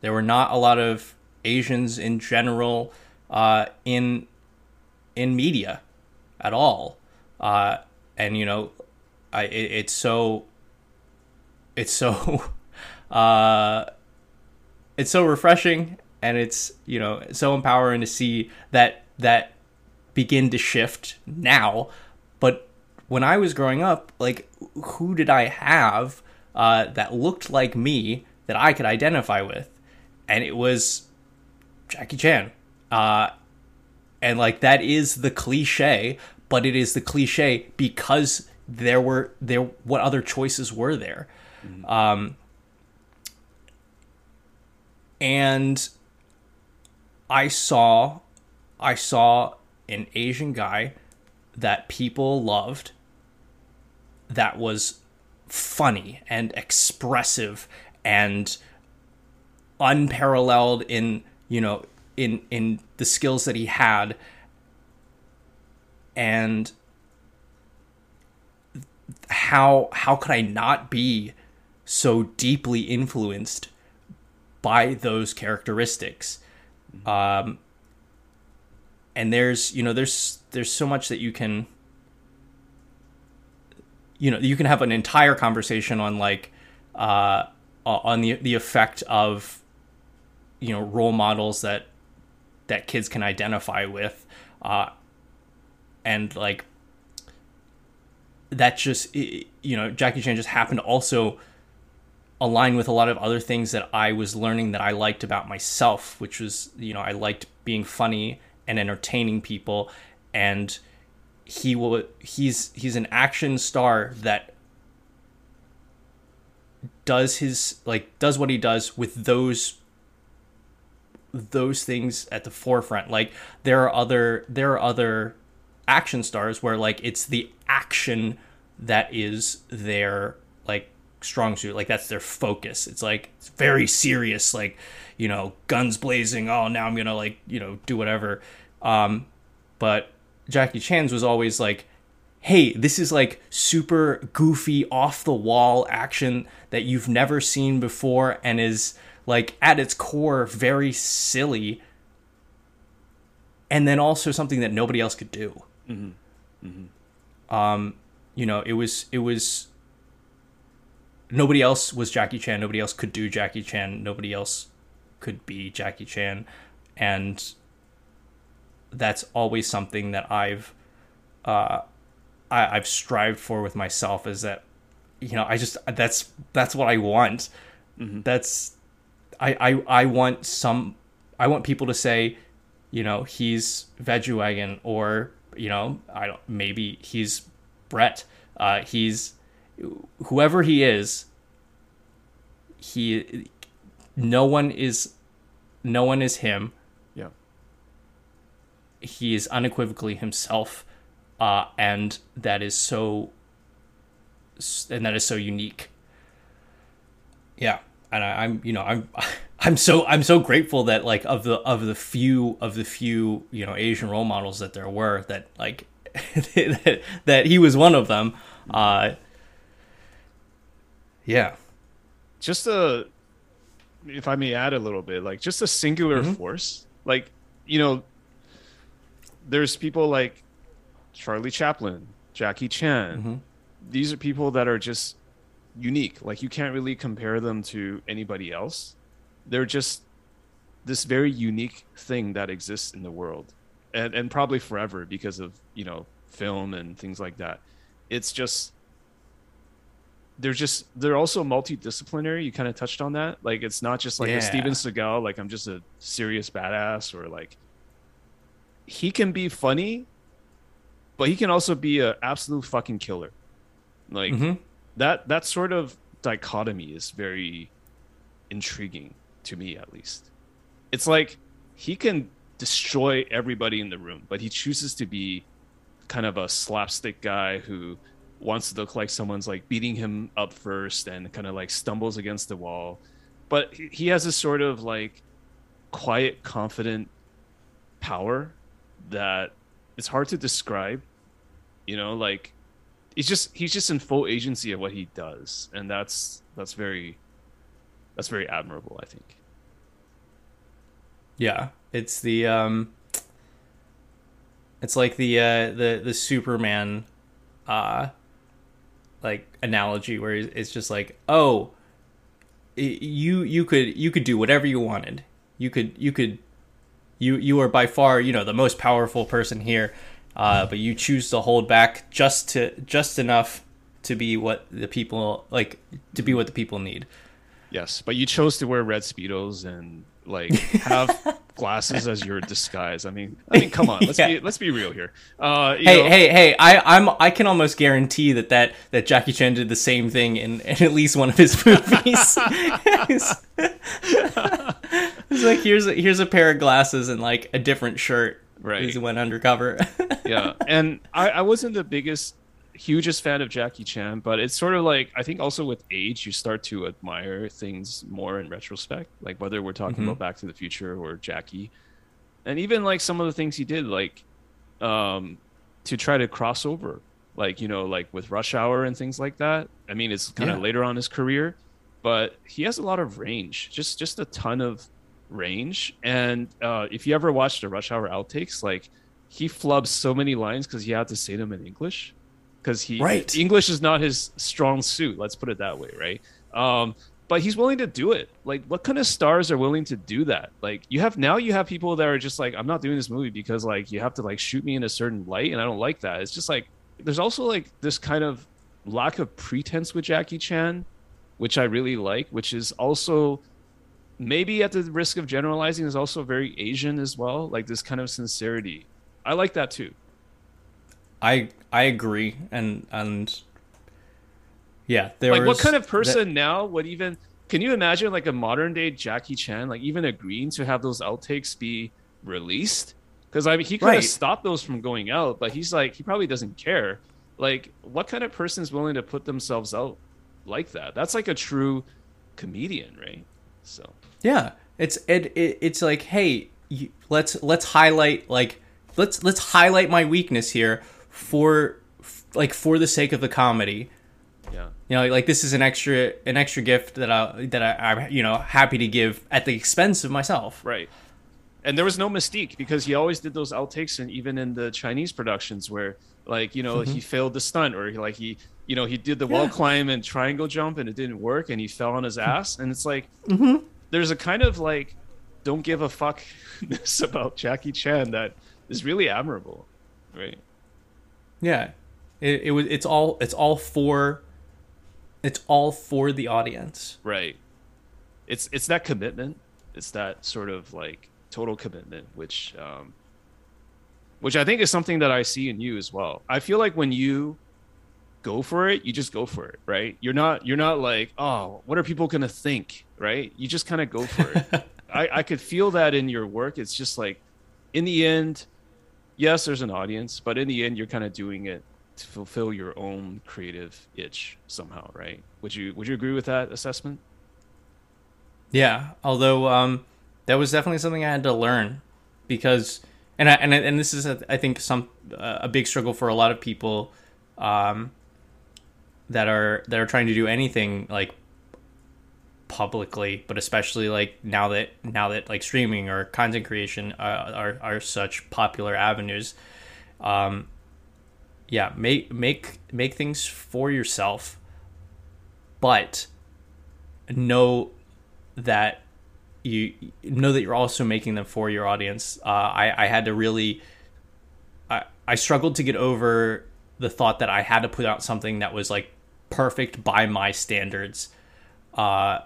S1: There were not a lot of Asians in general uh in in media at all. Uh and you know I it, it's so it's so *laughs* uh it's so refreshing and it's you know so empowering to see that that begin to shift now but when I was growing up like who did I have uh that looked like me that I could identify with? And it was Jackie Chan. Uh and like that is the cliche but it is the cliche because there were there what other choices were there. Um and i saw i saw an asian guy that people loved that was funny and expressive and unparalleled in you know in in the skills that he had and how how could I not be so deeply influenced by those characteristics? Um, and there's you know there's there's so much that you can you know you can have an entire conversation on like uh, on the the effect of you know role models that that kids can identify with uh, and like that just you know Jackie Chan just happened to also align with a lot of other things that I was learning that I liked about myself, which was you know I liked being funny and entertaining people, and he will he's he's an action star that does his like does what he does with those those things at the forefront. Like there are other there are other action stars where like it's the action that is their like strong suit. Like that's their focus. It's like it's very serious. Like you know, guns blazing. Oh, now I'm gonna like you know do whatever. Um, but Jackie Chan's was always like, hey, this is like super goofy, off the wall action that you've never seen before, and is like at its core very silly. And then also something that nobody else could do.
S2: Mm-hmm. Mm-hmm.
S1: um you know it was it was nobody else was jackie chan. Nobody else could do jackie chan. Nobody else could be jackie chan. And that's always something that i've uh I, i've strived for with myself is that you know i just that's that's what i want
S2: Mhm.
S1: that's I, I I want some I want people to say, you know, he's Veggie Wagon or you know, I don't maybe he's Brett. Uh, he's whoever he is. He no one is no one is him.
S2: Yeah.
S1: He is unequivocally himself, uh, and that is so and that is so unique. Yeah and I, am you know I'm *laughs* I'm so I'm so grateful that like of the of the few of the few you know Asian role models that there were that like that, *laughs* that he was one of them. Uh, yeah,
S2: Just a, if I may add a little bit, like just a singular
S1: Mhm.
S2: force. Like you know, there's people like Charlie Chaplin, Jackie Chan.
S1: Mhm.
S2: These are people that are just unique. Like you can't really compare them to anybody else. They're just this very unique thing that exists in the world, and and probably forever because of you know film and things like that. It's just they're just they're also multidisciplinary. You kind of touched on that. Like it's not just like
S1: Yeah.
S2: a Steven Seagal, like I'm just a serious badass, or like he can be funny, but he can also be an absolute fucking killer. Like
S1: Mhm.
S2: that that sort of dichotomy is very intriguing to me at least it's like he can destroy everybody in the room but he chooses to be kind of a slapstick guy who wants to look like someone's like beating him up first and kind of like stumbles against the wall but he- he has this sort of like quiet confident power that it's hard to describe you know like he's just he's just in full agency of what he does and that's that's very that's very admirable i think
S1: yeah. It's the um, it's like the uh the the Superman, uh, like analogy where it's just like oh, you you could you could do whatever you wanted. You could you could you you are by far you know the most powerful person here, uh, but you choose to hold back just to just enough to be what the people like to be what the people need.
S2: yes but you chose to wear red speedos and like have *laughs* glasses as your disguise i mean i mean come on let's *laughs*
S1: Yeah.
S2: be let's be real here uh you
S1: Hey,
S2: know,
S1: hey, hey! I, I'm I can almost guarantee that that, that Jackie Chan did the same thing in, in at least one of his *laughs* movies. It's, like here's a, here's a pair of glasses and like a different shirt.
S2: Right.
S1: He went undercover. *laughs*
S2: yeah and I, I wasn't the biggest hugest fan of jackie chan but it's sort of like i think also with age you start to admire things more in retrospect like whether we're talking
S1: Mhm.
S2: about back to the future or jackie and even like some of the things he did like um to try to cross over like you know like with rush hour and things like that i mean it's kind of
S1: Yeah.
S2: later on his career but he has a lot of range just just a ton of range. And uh if you ever watched the rush hour outtakes like he flubs so many lines because he had to say them in english. Because he
S1: Right.
S2: english is not his strong suit let's put it that way right? Um but he's willing to do it. Like what kind of stars are willing to do that? Like you have now you have people that are just like i'm not doing this movie because like you have to like shoot me in a certain light and i don't like that. It's just like there's also like this kind of lack of pretense with jackie chan which i really like which is also maybe at the risk of generalizing is also very asian as well like this kind of sincerity i like that too
S1: I I agree, and and Yeah, there
S2: like what kind of person
S1: that-
S2: now would even can you imagine like a modern day Jackie Chan like even agreeing to have those outtakes be released? Because I mean he could
S1: Right.
S2: have stopped those from going out, but he's like he probably doesn't care. Like what kind of person is willing to put themselves out like that? That's like a true comedian, right? So
S1: Yeah, it's it, it it's like, hey, you, let's let's highlight like let's let's highlight my weakness here for f- like for the sake of the comedy.
S2: yeah.
S1: You know, like this is an extra an extra gift that I that I, I'm you know happy to give at the expense of myself.
S2: Right. And there was no mystique because he always did those outtakes, and even in the Chinese productions where, like, you know, he mm-hmm. failed the stunt, or he, like he, you know, he did the wall climb and triangle jump, and it didn't work, and he fell on his ass, and it's like, there's a kind of like, don't give a fuckness *laughs* about Jackie Chan that is really admirable, right?
S1: Yeah, it, it was it's all it's all for it's all for the audience.
S2: Right. It's it's that commitment. It's that sort of like total commitment, which um, which I think is something that I see in you as well. I feel like when you go for it, you just go for it, right? You're not you're not like, oh, what are people gonna think, right? You just kind of go for it. *laughs* I, I could feel that in your work. It's just like, in the end, yes, there's an audience, but in the end, you're kind of doing it to fulfill your own creative itch somehow, right? Would you would you agree with that assessment?
S1: Yeah, although um, that was definitely something I had to learn because, and I, and I- and this is I think some uh, a big struggle for a lot of people um, that are that are trying to do anything like publicly, but especially like now that now that like streaming or content creation uh, are are such popular avenues. Um, yeah, make make make things for yourself, but know that you know that you're also making them for your audience. Uh, I I had to really, I I struggled to get over the thought that I had to put out something that was like perfect by my standards. Uh,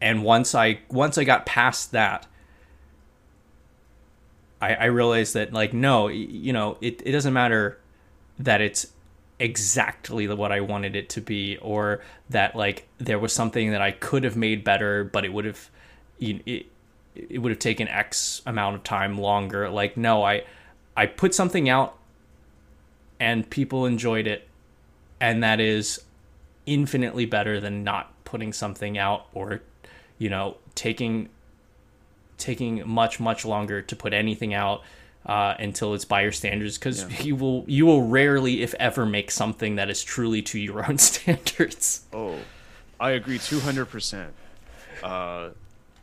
S1: and once I once I got past that, I, I realized that like no, you know, it, it doesn't matter that it's exactly what I wanted it to be, or that like there was something that I could have made better, but it would have, you it, it would have taken X amount of time longer. Like no, I I put something out, and people enjoyed it, and that is infinitely better than not putting something out or you know taking taking much much longer to put anything out uh, until it's by your standards because you will you will rarely if ever make something that is truly to your own *laughs* standards
S2: Oh, I agree two hundred percent. Uh,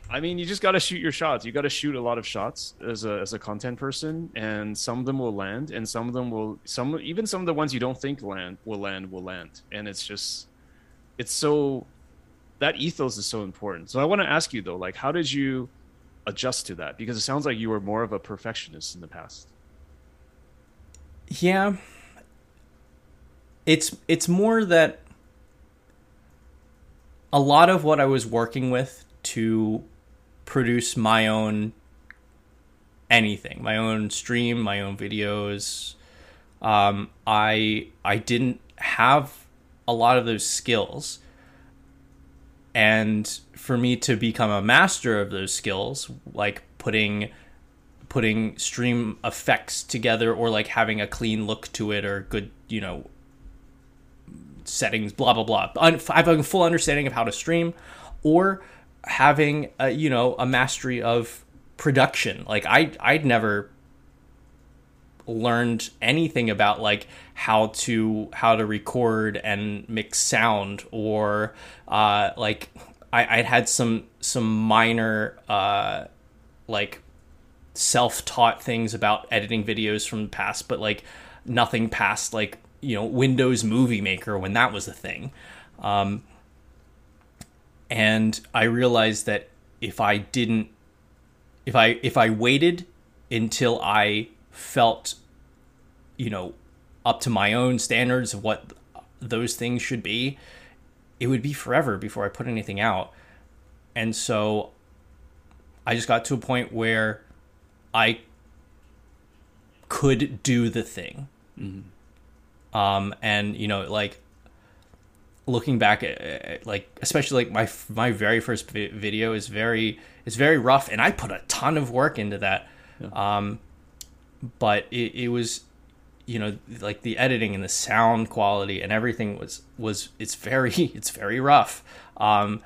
S2: I mean, you just got to shoot your shots. You got to shoot a lot of shots as a as a content person, and some of them will land, and some of them will some even some of the ones you don't think land will land will land, and it's just it's so that ethos is so important. So I want to ask you though, like, how did you adjust to that? Because it sounds like you were more of a perfectionist in the past.
S1: yeah it's it's more that a lot of what i was working with to produce my own anything my own stream my own videos. Um, i i didn't have a lot of those skills. And for me to become a master of those skills like putting putting stream effects together or like having a clean look to it or good you know settings blah blah blah. I have a full understanding of how to stream or having a, you know a mastery of production. Like i i'd never learned anything about like how to how to record and mix sound or uh like i i'd had some some minor uh like self-taught things about editing videos from the past but like nothing past like you know windows movie maker when that was a thing. Um and i realized that if i didn't if i if i waited until i felt you know up to my own standards of what those things should be it would be forever before i put anything out. And so i just got to a point where i could do the thing. Um, and you know, like looking back at, at like especially like my my very first vi- video is very is very rough, and I put a ton of work into that. Um, but it, it was you know like the editing and the sound quality and everything was was it's very *laughs* it's very rough. Um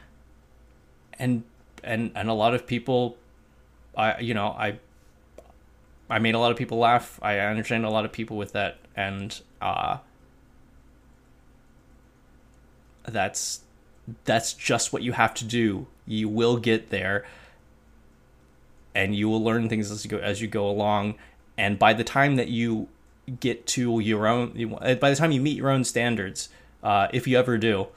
S1: and and and a lot of people i you know i i made a lot of people laugh. I understand a lot of people with that. And uh that's that's just what you have to do. You will get there and you will learn things as you go as you go along. And by the time that you get to your own by the time you meet your own standards uh, if you ever do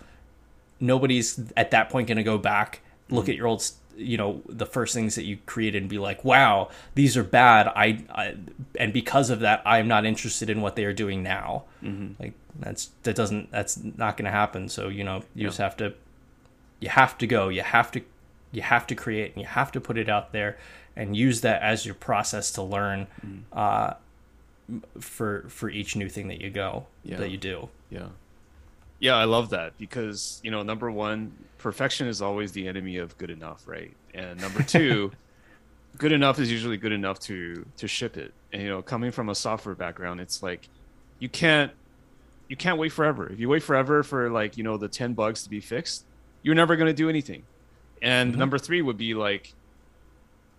S1: nobody's at that point going to go back look at your old you know the first things that you created and be like wow these are bad. I, I and because of that i'm not interested in what they are doing now. Like that's that doesn't that's not going to happen. So you know you just have to you have to go. You have to you have to create and you have to put it out there and use that as your process to learn uh, for for each new thing that you go
S2: Yeah.
S1: that you do.
S2: Yeah. Yeah, I love that because, you know, number one, perfection is always the enemy of good enough, right? And number *laughs* two, good enough is usually good enough to to ship it. And you know, coming from a software background, it's like you can't you can't wait forever. If you wait forever for like, you know, the 10 bugs to be fixed, you're never going to do anything. And number 3 would be like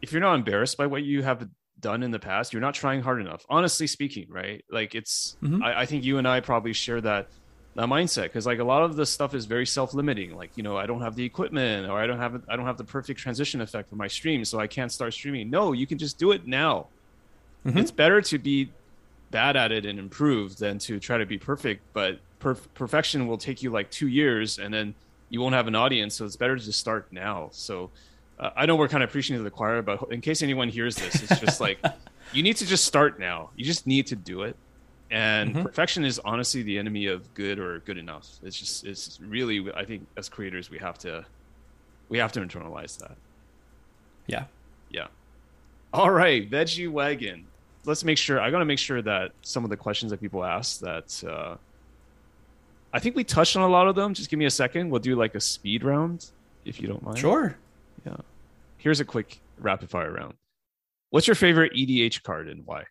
S2: if you're not embarrassed by what you have done in the past, you're not trying hard enough. Honestly speaking, right? Like it's,
S1: Mhm.
S2: I, I think you and I probably share that that mindset because like a lot of the stuff is very self-limiting. Like you know, I don't have the equipment, or I don't have I don't have the perfect transition effect for my stream, so I can't start streaming. No, you can just do it now.
S1: Mhm.
S2: It's better to be bad at it and improve than to try to be perfect. But perf- perfection will take you like two years, and then you won't have an audience. So it's better to just start now. So uh, I know we're kind of preaching to the choir, but in case anyone hears this, it's just like *laughs* you need to just start now. You just need to do it. And
S1: Mhm.
S2: perfection is honestly the enemy of good or good enough. It's just it's really I think as creators we have to we have to internalize that.
S1: yeah
S2: Yeah. All right, veggie wagon. Let's make sure. I gotta make sure that some of the questions that people ask that uh, I think we touched on a lot of them. Just give me a second. We'll do like a speed round, if you don't mind.
S1: sure
S2: Yeah. Here's a quick rapid fire round. What's your favorite EDH card and why?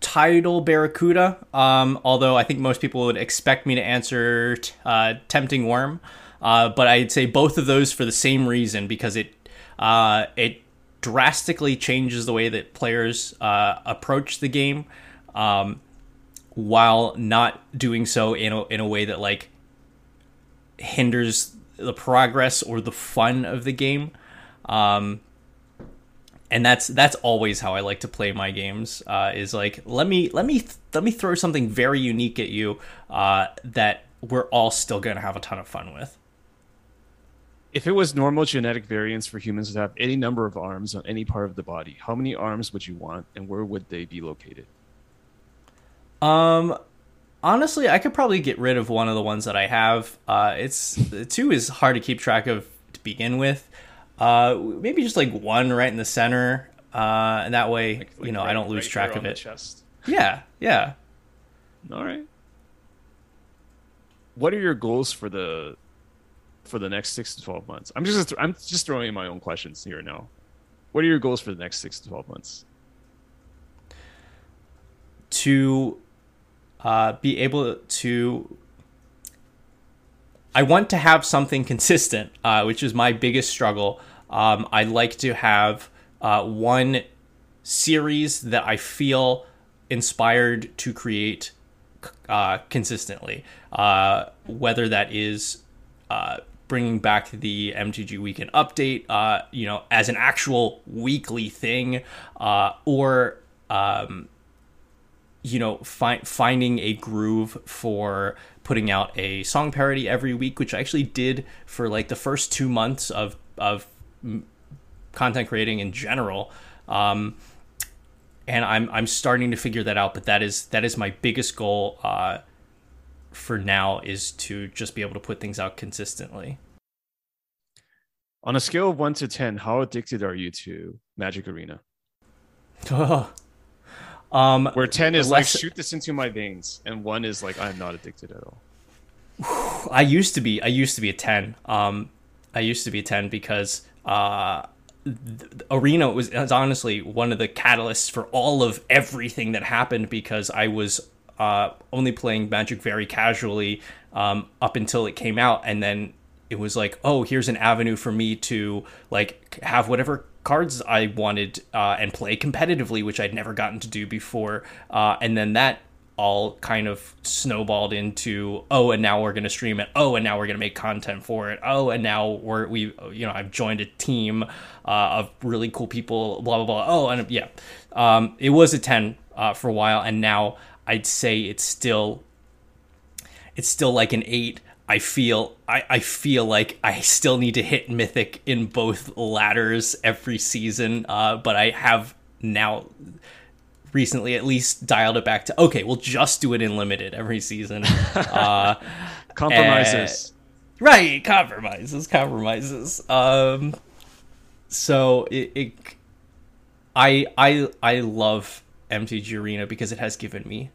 S1: Tidal Barracuda. Um, although I think most people would expect me to answer t- uh, Tempting Wurm, uh, but I'd say both of those for the same reason because it uh, it drastically changes the way that players uh, approach the game, um, while not doing so in a, in a way that like hinders the progress or the fun of the game. Um, and that's that's always how I like to play my games. Uh, is like let me let me let me throw something very unique at you uh, that we're all still gonna have a ton of fun with.
S2: If it was normal genetic variance for humans to have any number of arms on any part of the body, how many arms would you want and where would they be located?
S1: Um, honestly, I could probably get rid of one of the ones that I have. Uh, it's two is hard to keep track of to begin with. Uh, maybe just like one right in the center, uh, and that way
S2: Like- like
S1: you know I don't lose
S2: right
S1: track of it. Yeah, yeah.
S2: All right. What are your goals for the for the next six to twelve months? I'm just I'm just throwing in my own questions here now. What are your goals for the next six to twelve months?
S1: to uh, be able to i want to have something consistent uh, which is my biggest struggle um, i'd like to have uh, one series that i feel inspired to create uh, consistently. Uh, whether that is uh, bringing back the mtg weekend update uh, you know as an actual weekly thing uh, or um, you know, fi- finding a groove for putting out a song parody every week, which I actually did for like the first two months of of content creating in general. Um, and I'm I'm starting to figure that out, but that is that is my biggest goal uh, for now is to just be able to put things out consistently.
S2: On a scale of one to ten, how addicted are you to Magic Arena? *laughs*
S1: Um,
S3: Where ten is like shoot this into my veins, and one is like I'm not addicted at all. *sighs*
S1: I used to be I used to be a 10. Um I used to be a 10 because uh Arena was, was honestly one of the catalysts for all of everything that happened because I was uh only playing Magic very casually um up until it came out and then it was like, "Oh, here's an avenue for me to like have whatever cards I wanted uh, and play competitively, which I'd never gotten to do before." Uh, and then that all kind of snowballed into oh and now we're going to stream it. Oh and now we're going to make content for it. Oh and now we're we you know i've joined a team uh, of really cool people blah blah blah. Oh and yeah. Um, it was a 10 uh, for a while and now i'd say it's still it's still like an 8 i feel I, I feel like i still need to hit mythic in both ladders every season uh, but i have now recently at least dialed it back to okay we'll just do it in limited every season. *laughs* Uh
S3: Compromises.
S1: right compromises compromises. Um so it, it i i i love mtg arena because it has given me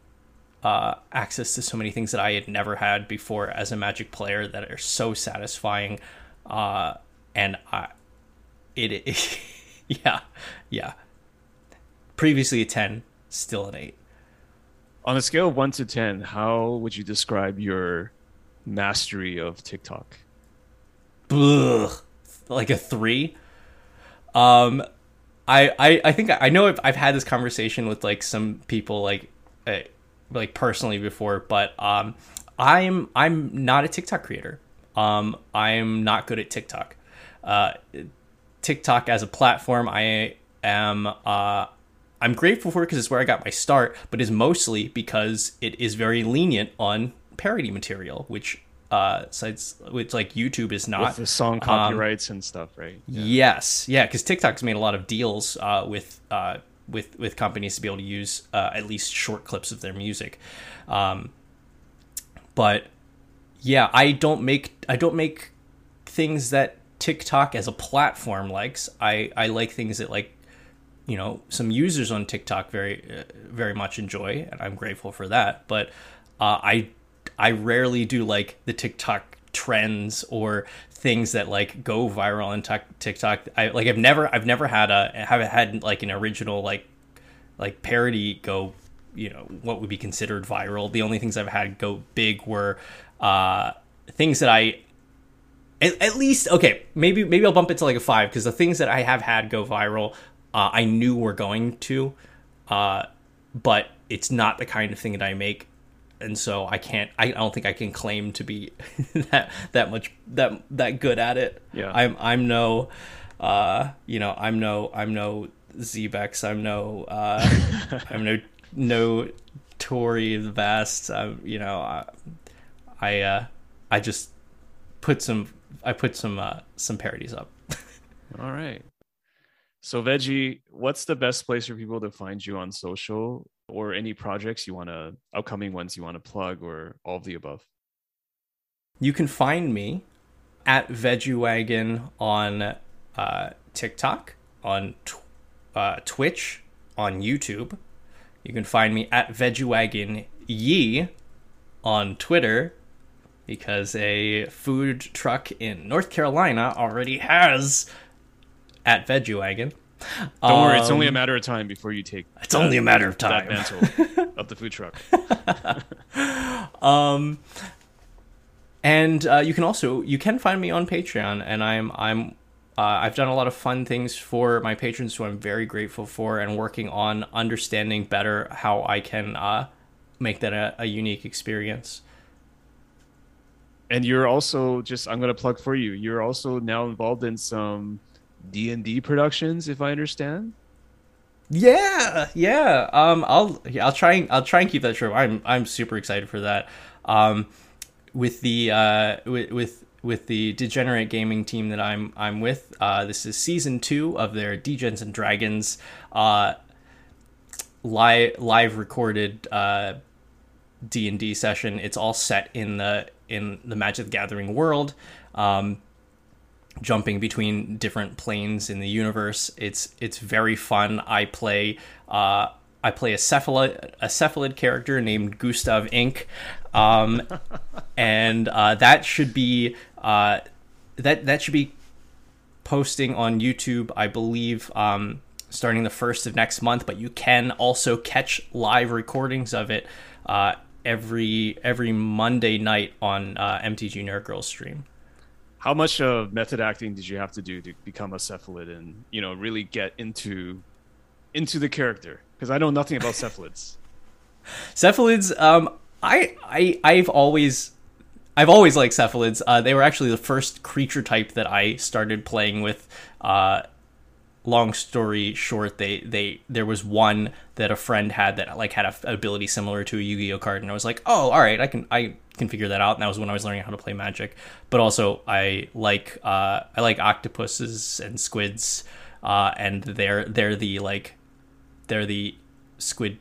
S1: uh access to so many things that i had never had before as a magic player that are so satisfying. Uh and i it, it *laughs* yeah yeah previously a 10 still an 8
S3: On a scale of one to ten, how would you describe your mastery of TikTok?
S1: Ugh, like a three. Um, I I I think I know I've I've had this conversation with like some people like uh, like personally before, but um, I'm I'm not a TikTok creator. Um, I'm not good at TikTok. Uh, TikTok as a platform, I am uh, I'm grateful for it because it's where I got my start, but is mostly because it is very lenient on parody material, which uh, sites which like YouTube is not.
S3: With the song copyrights and stuff, right?
S1: Yes, yeah, because TikTok's made a lot of deals uh, with uh, with with companies to be able to use uh, at least short clips of their music. Um, but yeah, I don't make I don't make things that TikTok as a platform likes. I I like things that like you know some users on TikTok very uh, very much enjoy, and I'm grateful for that. But uh, I I rarely do like the TikTok trends or things that like go viral on Tik- TikTok. I like I've never I've never had a haven't had like an original like like parody go you know what would be considered viral. The only things I've had go big were uh things that I at, at least okay maybe maybe I'll bump it to like a five because the things that I have had go viral uh, I knew were going to uh but it's not the kind of thing that I make and so I can't I don't think I can claim to be *laughs* that that much that that good at it.
S3: Yeah.
S1: I'm I'm no uh you know, I'm no I'm no Zebex, I'm no uh *laughs* I'm no no Tory the. I'm you know, I, I uh I just put some I put some uh some parodies up. *laughs*
S3: All right. So Veggie, what's the best place for people to find you on social or any projects you want to upcoming ones you want to plug or all of the above?
S1: You can find me at VeggieWagon on uh, TikTok, on tw- uh, Twitch, on YouTube. You can find me at VeggieWagon Ye on Twitter because a food truck in North Carolina already has at Veggie Wagon.
S3: Don't worry, it's only a
S1: Um,
S3: matter of time before you take.
S1: It's only a matter of time.
S3: That mantle *laughs* of the food truck. *laughs*
S1: Um, and uh, you can also you can find me on Patreon, and I'm I'm uh, I've done a lot of fun things for my patrons, who I'm very grateful for, and working on understanding better how I can uh, make that a, a unique experience.
S3: And you're also just I'm gonna plug for you. You're also now involved in some D and D productions, if I understand.
S1: Yeah, yeah. Um, I'll I'll try and I'll try and keep that true. I'm I'm super excited for that. Um, with the uh with with with the Degenerate Gaming team that I'm I'm with. Uh, this is season two of their Degens and Dragons uh live live recorded uh D and D session. It's all set in the in the Magic the Gathering world. Um, jumping between different planes in the universe. It's it's very fun. I play uh, I play a cephalid a cephalid character named Gustav Inc. Um, *laughs* and uh, that should be uh, that that should be posting on YouTube, I believe, um, starting the first of next month. But you can also catch live recordings of it uh, every every Monday night on uh, MTG Nerd Girls stream.
S3: How much of method acting did you have to do to become a cephalid and you know really get into into the character? Because I know nothing about cephalids. *laughs*
S1: Cephalids, um, I I I've always I've always liked cephalids. Uh, they were actually the first creature type that I started playing with. Uh, long story short, they they there was one that a friend had that like had a ability similar to a Yu-Gi-Oh card, and I was like, oh, all right, I can I can figure that out. And that was when I was learning how to play Magic. But also, I like uh, I like octopuses and squids, uh, and they're they're the like they're the squid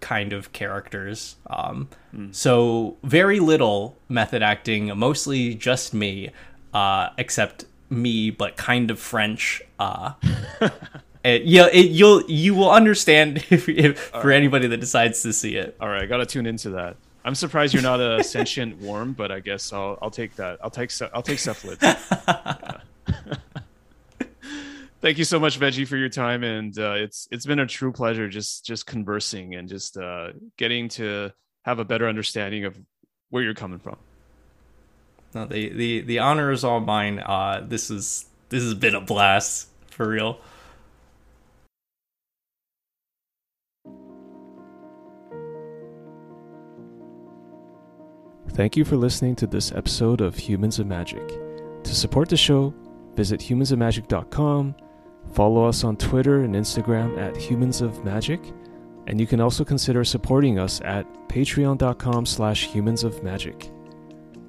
S1: kind of characters. Um, mm. So very little method acting, mostly just me, uh, except me, but kind of French. Uh, *laughs* it, yeah, it, you'll you will understand *laughs* if, if for right. anybody that decides to see it.
S3: All right, I gotta tune into that. I'm surprised you're not a *laughs* sentient worm, but I guess I'll I'll take that. I'll take I'll take cephalids. Thank you so much, Veggie, for your time, and uh, it's it's been a true pleasure just just conversing and just uh, getting to have a better understanding of where you're coming from.
S1: No, the the the honor is all mine. Uh, this is this has been a blast for real.
S2: Thank you for listening to this episode of Humans of Magic. To support the show, visit humansofmagic.com, follow us on Twitter and Instagram at Humans of Magic, and you can also consider supporting us at patreon.com slash humans of magic.